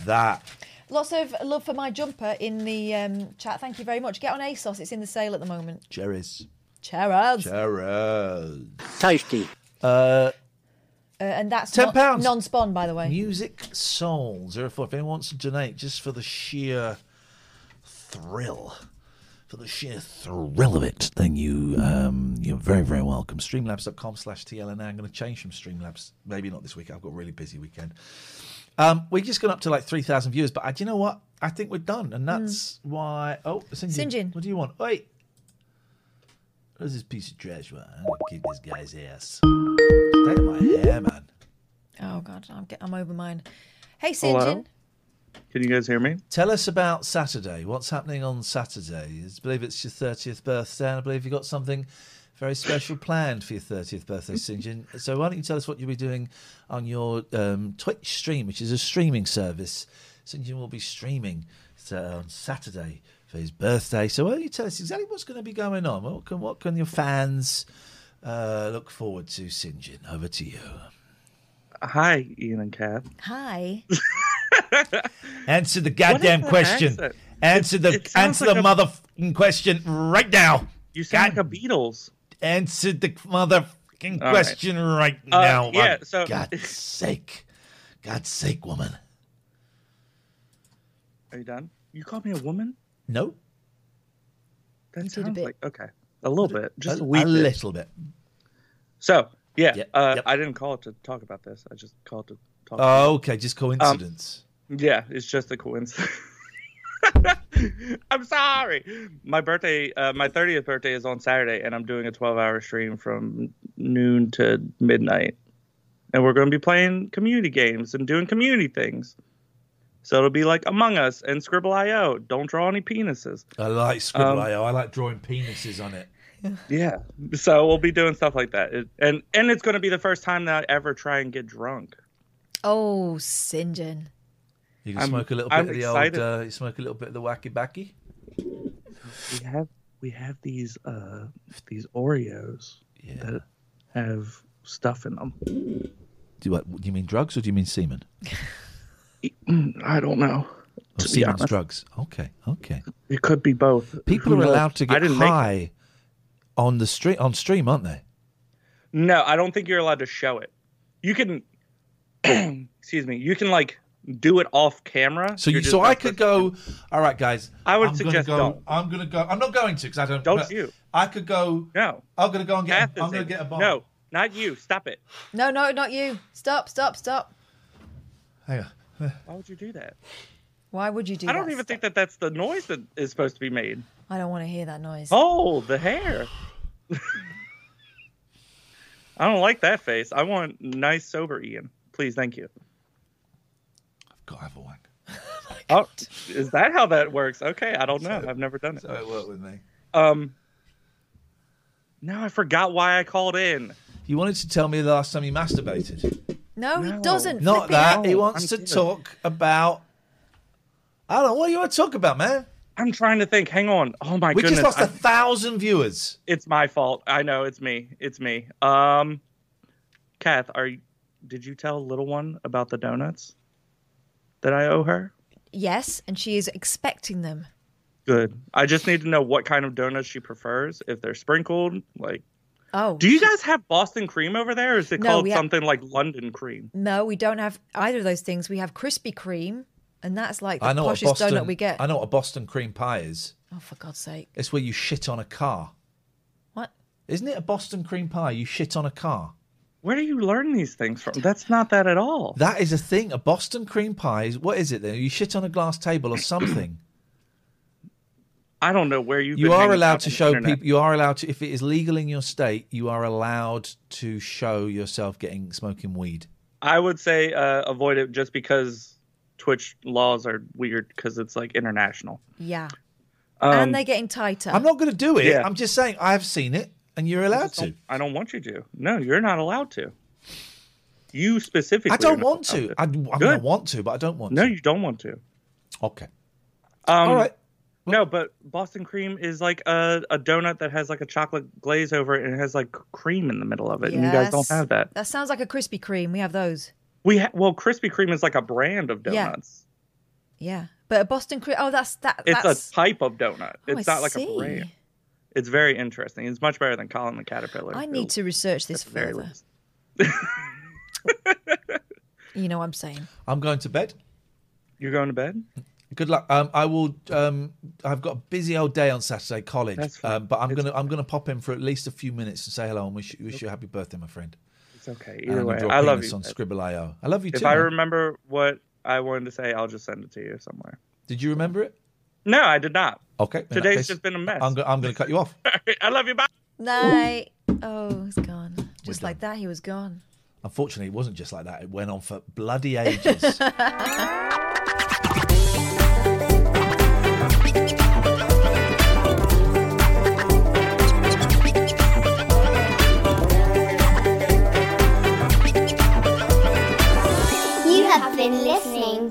that. Lots of love for my jumper in the um, chat. Thank you very much. Get on ASOS. It's in the sale at the moment. Cherries. Cheers. Cherries. Tasty. Uh, Uh, and that's £10 non-spawn, by the way. Music Soul 04. If anyone wants to donate just for the sheer thrill, for the sheer thrill of it, then you, um, you're very, very welcome. Streamlabs.com slash TLNA. I'm going to change from Streamlabs. Maybe not this week. I've got a really busy weekend. Um, we've just gone up to like 3,000 viewers, but uh, do you know what? I think we're done. And that's why. Oh. St. John. What do you want? Wait. Where's this piece of trash? Well, I'm going to kick this guy's ass. Stay in my hair, man. Oh God, I'm, get, I'm over mine. Hey, Hello? Sinjin. Can you guys hear me? Tell us about Saturday. What's happening on Saturday? I believe it's your 30th birthday, and I believe you've got something very special planned for your 30th birthday, Sinjin. So why don't you tell us what you'll be doing on your um, Twitch stream, which is a streaming service. Sinjin will be streaming uh, on Saturday for his birthday. So why don't you tell us exactly what's going to be going on? What can, what can your fans uh, look forward to, Sinjin? Over to you. Hi, Iain and Kath. Hi. *laughs* Answer the goddamn What is that question. accent? Answer the It sounds answer like the a- motherfucking question right now. You sound like a Beatles. Answer the motherfucking All right. question right, Uh, now. yeah, so- God's *laughs* sake. God's sake, woman. Are you done? You called me a woman? No. That sounds like okay. A little bit, just a, a, a little bit. So yeah, uh, I didn't call it to talk about this. I just called to talk. about Oh, okay, just coincidence. Yeah, it's just a coincidence. *laughs* I'm sorry. My birthday, uh, my 30th birthday is on Saturday, and I'm doing a 12 hour stream from noon to midnight. And we're going to be playing community games and doing community things. So it'll be like Among Us and Skribbl.io. Don't draw any penises. I like Skribbl.io. Um, I like drawing penises on it. Yeah. So we'll be doing stuff like that. It, and and it's going to be the first time that I ever try and get drunk. Oh, Sinjin. You can I'm- smoke a little bit I'm of the excited. old. Uh, you smoke a little bit of the wacky backy. we have we have these uh these Oreos that have stuff in them. Do you, what, do you mean drugs or do you mean semen? *laughs* I don't know. Or To be semen's honest. drugs. Okay, okay. It could be both. People Who are knows? allowed to get didn't make high on the street on stream, aren't they? No, I don't think you're allowed to show it. You can, *clears throat* excuse me, you can like do it off camera. So you, so I could supposed go. All right, guys. I would I'm suggest gonna go, don't. I'm gonna go. I'm not going to because I don't. Don't you? I could go. No. I'm gonna go and get. Kath A, I'm gonna in. get a bomb. No, not you. Stop it. No, no, not you. Stop, stop, stop. Hang on. *sighs* Why would you do that? Why would you do I don't that? even think that that's the noise that is supposed to be made. I don't want to hear that noise. Oh, the hair. I don't like that face. I want nice sober Iain. Please, thank you. I've got to have a wank. *laughs* Oh, is that how that works? Okay, I don't know. I've never done it. So it worked with me. Um, now I forgot why I called in. You wanted to tell me the last time you masturbated. No, he doesn't. Not Flipping that. heck. He wants to talk about. I don't know. What do you want to talk about, man? I'm trying to think. Hang on. Oh my we goodness. just lost a I- thousand viewers. It's my fault. I know it's me. It's me. Um, Kath, are you? Did you tell little one about the donuts that I owe her? Yes, and she is expecting them. Good. I just need to know what kind of donuts she prefers. If they're sprinkled, like. Oh. Do you guys have Boston cream over there, or is it No, called we have- something like London cream? No, we don't have either of those things. We have Krispy Kreme, and that's like the I know what poshest Boston. donut we get. I know what a Boston cream pie is. Oh, for God's sake! It's where you shit on a car. What? Isn't it a Boston cream pie? You shit on a car. Where do you learn these things from? That's not that at all. That is a thing. A Boston cream pie is what is it then? You shit on a glass table or something. I don't know where you've you been are allowed to show people. You are allowed to, if it is legal in your state, you are allowed to show yourself getting smoking weed. I would say uh, avoid it just because Twitch laws are weird because it's like international. Yeah, Um, and they're getting tighter. I'm not going to do it. Yeah. I'm just saying I have seen it, and you're allowed I to. I don't want you to. No, you're not allowed to. You specifically. I don't want allowed to. I, I mean, I want to, but I don't want to. No, to. you don't want to. Okay. Um, All right. No, but Boston cream is like a, a donut that has like a chocolate glaze over it and it has like cream in the middle of it. And you guys don't have that. That sounds like a Krispy Kreme. We have those. We ha- well, Krispy Kreme is like a brand of donuts. Yeah, yeah. but a Boston cream. Oh, that's that. It's that's a type of donut. Oh, It's I not like see. a brand. It's very interesting. It's much better than Colin the Caterpillar. I need to research this At the very further. you know what I'm saying. I'm going to bed. You're going to bed. Good luck. Um, I will. Um, I've got a busy old day on Saturday, college. That's fine. Um, but I'm gonna I'm gonna pop in for at least a few minutes to say hello and wish you, wish you a happy birthday, my friend. It's okay. And Either I'm way, I love penis you. on Skribbl.io. I love you If too. If I man. remember what I wanted to say, I'll just send it to you somewhere. Did you remember it? No, I did not. Okay. Today's case, just been a mess. I'm, go- I'm going to cut you off. *laughs* I love you. Bye. Night. Oh, he's gone. Just like that, he was gone. Unfortunately, it wasn't just like that. It went on for bloody ages. *laughs*